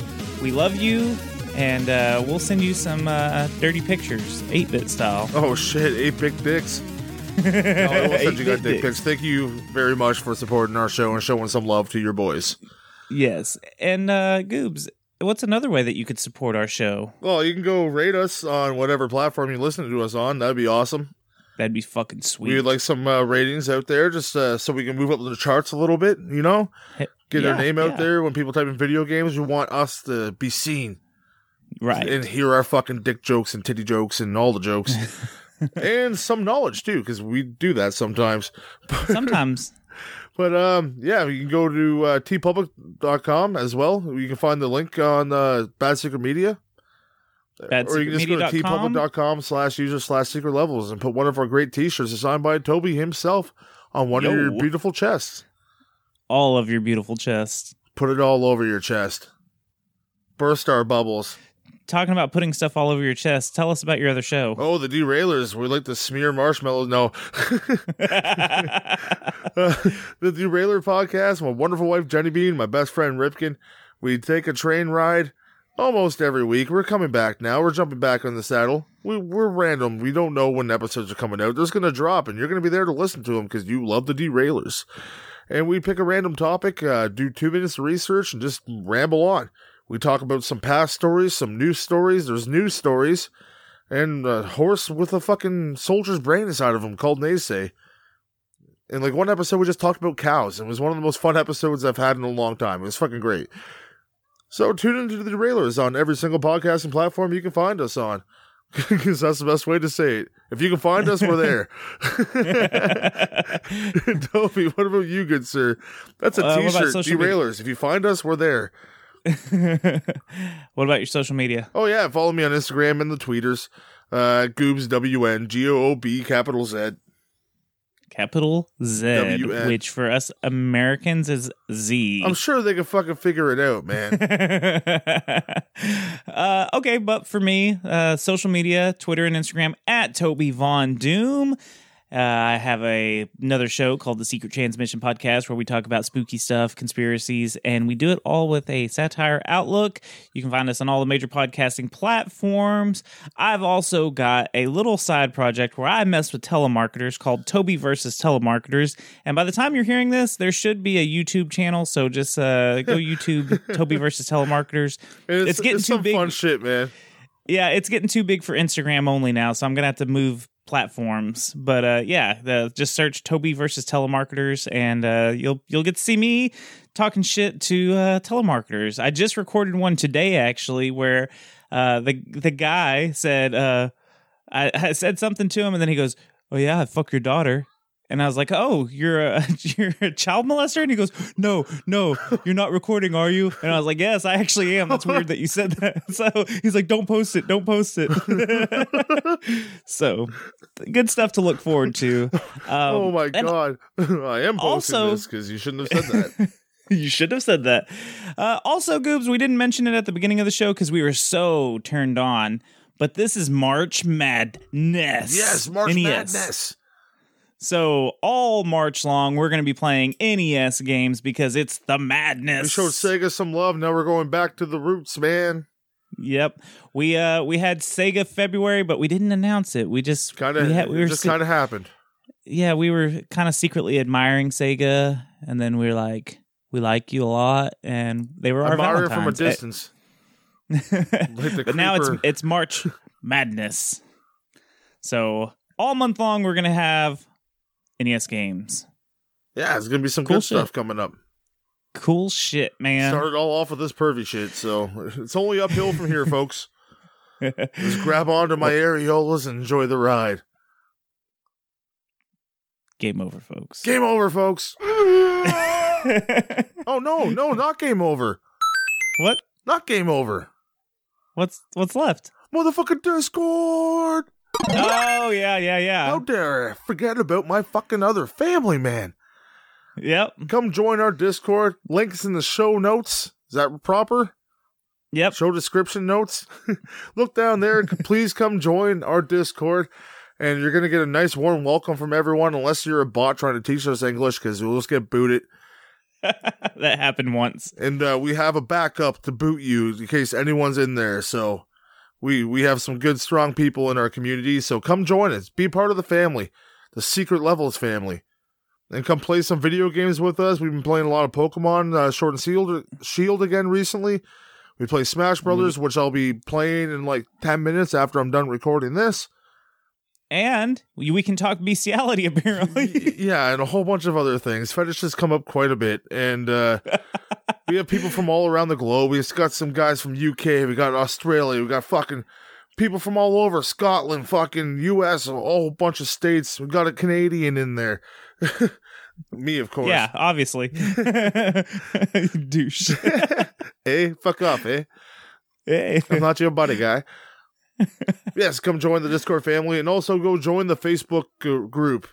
We love you. And uh, we'll send you some uh, dirty pictures, 8 bit style. [laughs] Oh shit, 8 bit dicks. [laughs] no, I will send you guys dick pics. Thank you very much for supporting our show and showing some love to your boys. Yes. And uh, Goobs, what's another way that you could support our show? Well, you can go rate us on whatever platform you listen to us on. That'd be awesome. That'd be fucking sweet. We would like some uh, ratings out there just uh, so we can move up the charts a little bit, you know? Get our name out yeah. there when people type in video games. We want us to be seen right. and hear our fucking dick jokes and titty jokes and all the jokes. [laughs] and some knowledge too, because we do that sometimes. [laughs] Sometimes. But um, yeah, you can go to uh, teepublic.com as well. You can find the link on uh, Bad Secret Media. or you can just go to teepublic.com slash user slash secret levels and put one of our great t-shirts designed by Toby himself on one of your beautiful chests. All of your beautiful chests. Put it all over your chest. Burst our bubbles. Talking about putting stuff all over your chest, tell us about your other show. Oh, the derailers. We like to smear marshmallows. No. Uh, [laughs] the Derailer podcast, my wonderful wife Jenny Bean, my best friend Ripkin. We take a train ride almost every week. We're coming back now. We're jumping back on the saddle. We, we're random. We don't know when episodes are coming out. They're just going to drop, and you're going to be there to listen to them because you love the Derailers. And we pick a random topic, uh, do two minutes of research, and just ramble on. We talk about some past stories, some new stories. There's news stories, and a horse with a fucking soldier's brain inside of him called Naysay. In like one episode, we just talked about cows. And it was one of the most fun episodes I've had in a long time. It was fucking great. So tune into the Derailers on every single podcasting platform you can find us on. [laughs] Because that's the best way to say it. If you can find us, we're there. [laughs] [laughs] Toby, what about you, good sir? That's a uh, t-shirt. social media? Derailers. If you find us, we're there. [laughs] what about your social media? Oh yeah, follow me on Instagram and the tweeters. Uh, Goobs W N G O O B capital Z. Capital Z, which for us Americans is Z. I'm sure they can fucking figure it out, man. [laughs] uh, okay, but for me, uh, social media, Twitter and Instagram at Toby Von Doom. Uh, I have a another show called the Secret Transmission Podcast where we talk about spooky stuff, conspiracies, and we do it all with a satire outlook. You can find us on all the major podcasting platforms. I've also got a little side project where I mess with telemarketers called Toby versus Telemarketers. And by the time you're hearing this, there should be a YouTube channel. So just uh, go [laughs] YouTube Toby versus Telemarketers. And It's getting too some big. fun shit, man. Yeah, it's getting too big for Instagram only now, so I'm gonna have to move platforms. But uh, yeah, the, just search Toby versus telemarketers, and uh, you'll you'll get to see me talking shit to uh, telemarketers. I just recorded one today actually, where uh, the the guy said uh, I, [laughs] I said something to him, and then he goes, "Oh yeah, fuck your daughter." And I was like, "Oh, you're a [laughs] you're a child molester?" And he goes, "No, no, you're not recording, are you?" And I was like, "Yes, I actually am. That's weird that you said that." [laughs] So he's like, "Don't post it. Don't post it." [laughs] so good stuff to look forward to. Um, oh my god, I am posting also- this because you shouldn't have said that. you should have said that. Uh, also, Goobs, we didn't mention it at the beginning of the show because we were so turned on. But this is March Madness. yes, March NES. Madness. So all March long, we're going to be playing NES games because it's the madness. We showed Sega some love. Now we're going back to the roots, man. Yep, we uh we had Sega February, but we didn't announce it. We just Kind we, of, had, we were just se- kind of happened. yeah, we were kind of secretly admiring Sega, and then we were like, we like you a lot, and they were our Admire from a distance. [laughs] Like but now it's it's March Madness. So all month long we're gonna have NES games. Yeah, it's gonna be some Cool good stuff coming up. Cool shit, man. Started all off with this pervy shit, so [laughs] it's only uphill from here, folks. [laughs] Just grab onto my areolas and enjoy the ride. Game over, folks. Game over, folks. [laughs] Oh no, no, not game over. what? Not game over. What's what's left? Motherfucking Discord. Oh yeah, yeah, yeah. How dare I forget about my fucking other family, man. Yep. Come join our Discord. Links in the show notes. Is that proper? Yep. Show description notes. [laughs] Look down there. And please come join our Discord. And you're going to get a nice warm welcome from everyone, unless you're a bot trying to teach us English, because we'll just get booted. [laughs] that happened once. And uh, we have a backup to boot you in case anyone's in there. So we we have some good, strong people in our community. So come join us. Be part of the family, the Secret Levels family. And come play some video games with us. We've been playing a lot of Pokemon uh, Sword and Shield, Shield again recently. We play Smash Brothers, which I'll be playing in like 10 minutes after I'm done recording this. And we, can talk bestiality [laughs] apparently. yeah, and a whole bunch of other things. Fetishes come up quite a bit, and uh, we have people from all around the globe. We've got some guys from UK, we got Australia, we got fucking people from all over Scotland, fucking US, a whole bunch of states. We got a Canadian in there. [laughs] Me, of course. yeah, obviously. [laughs] Douche. hey, fuck off, eh? hey. I'm not your buddy guy. [laughs] yes, come join the Discord family and also go join the Facebook group.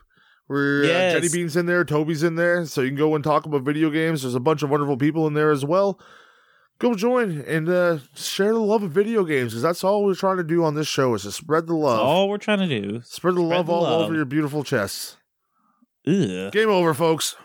Where uh, Yes. Jenny Bean's in there, Toby's in there, so you can go and talk about video games. There's a bunch of wonderful people in there as well. Go join and uh, share the love of video games because that's all we're trying to do on this show is to spread the love, All we're trying to do. spread the love the all love. over your beautiful chests. Ugh. Game over, folks.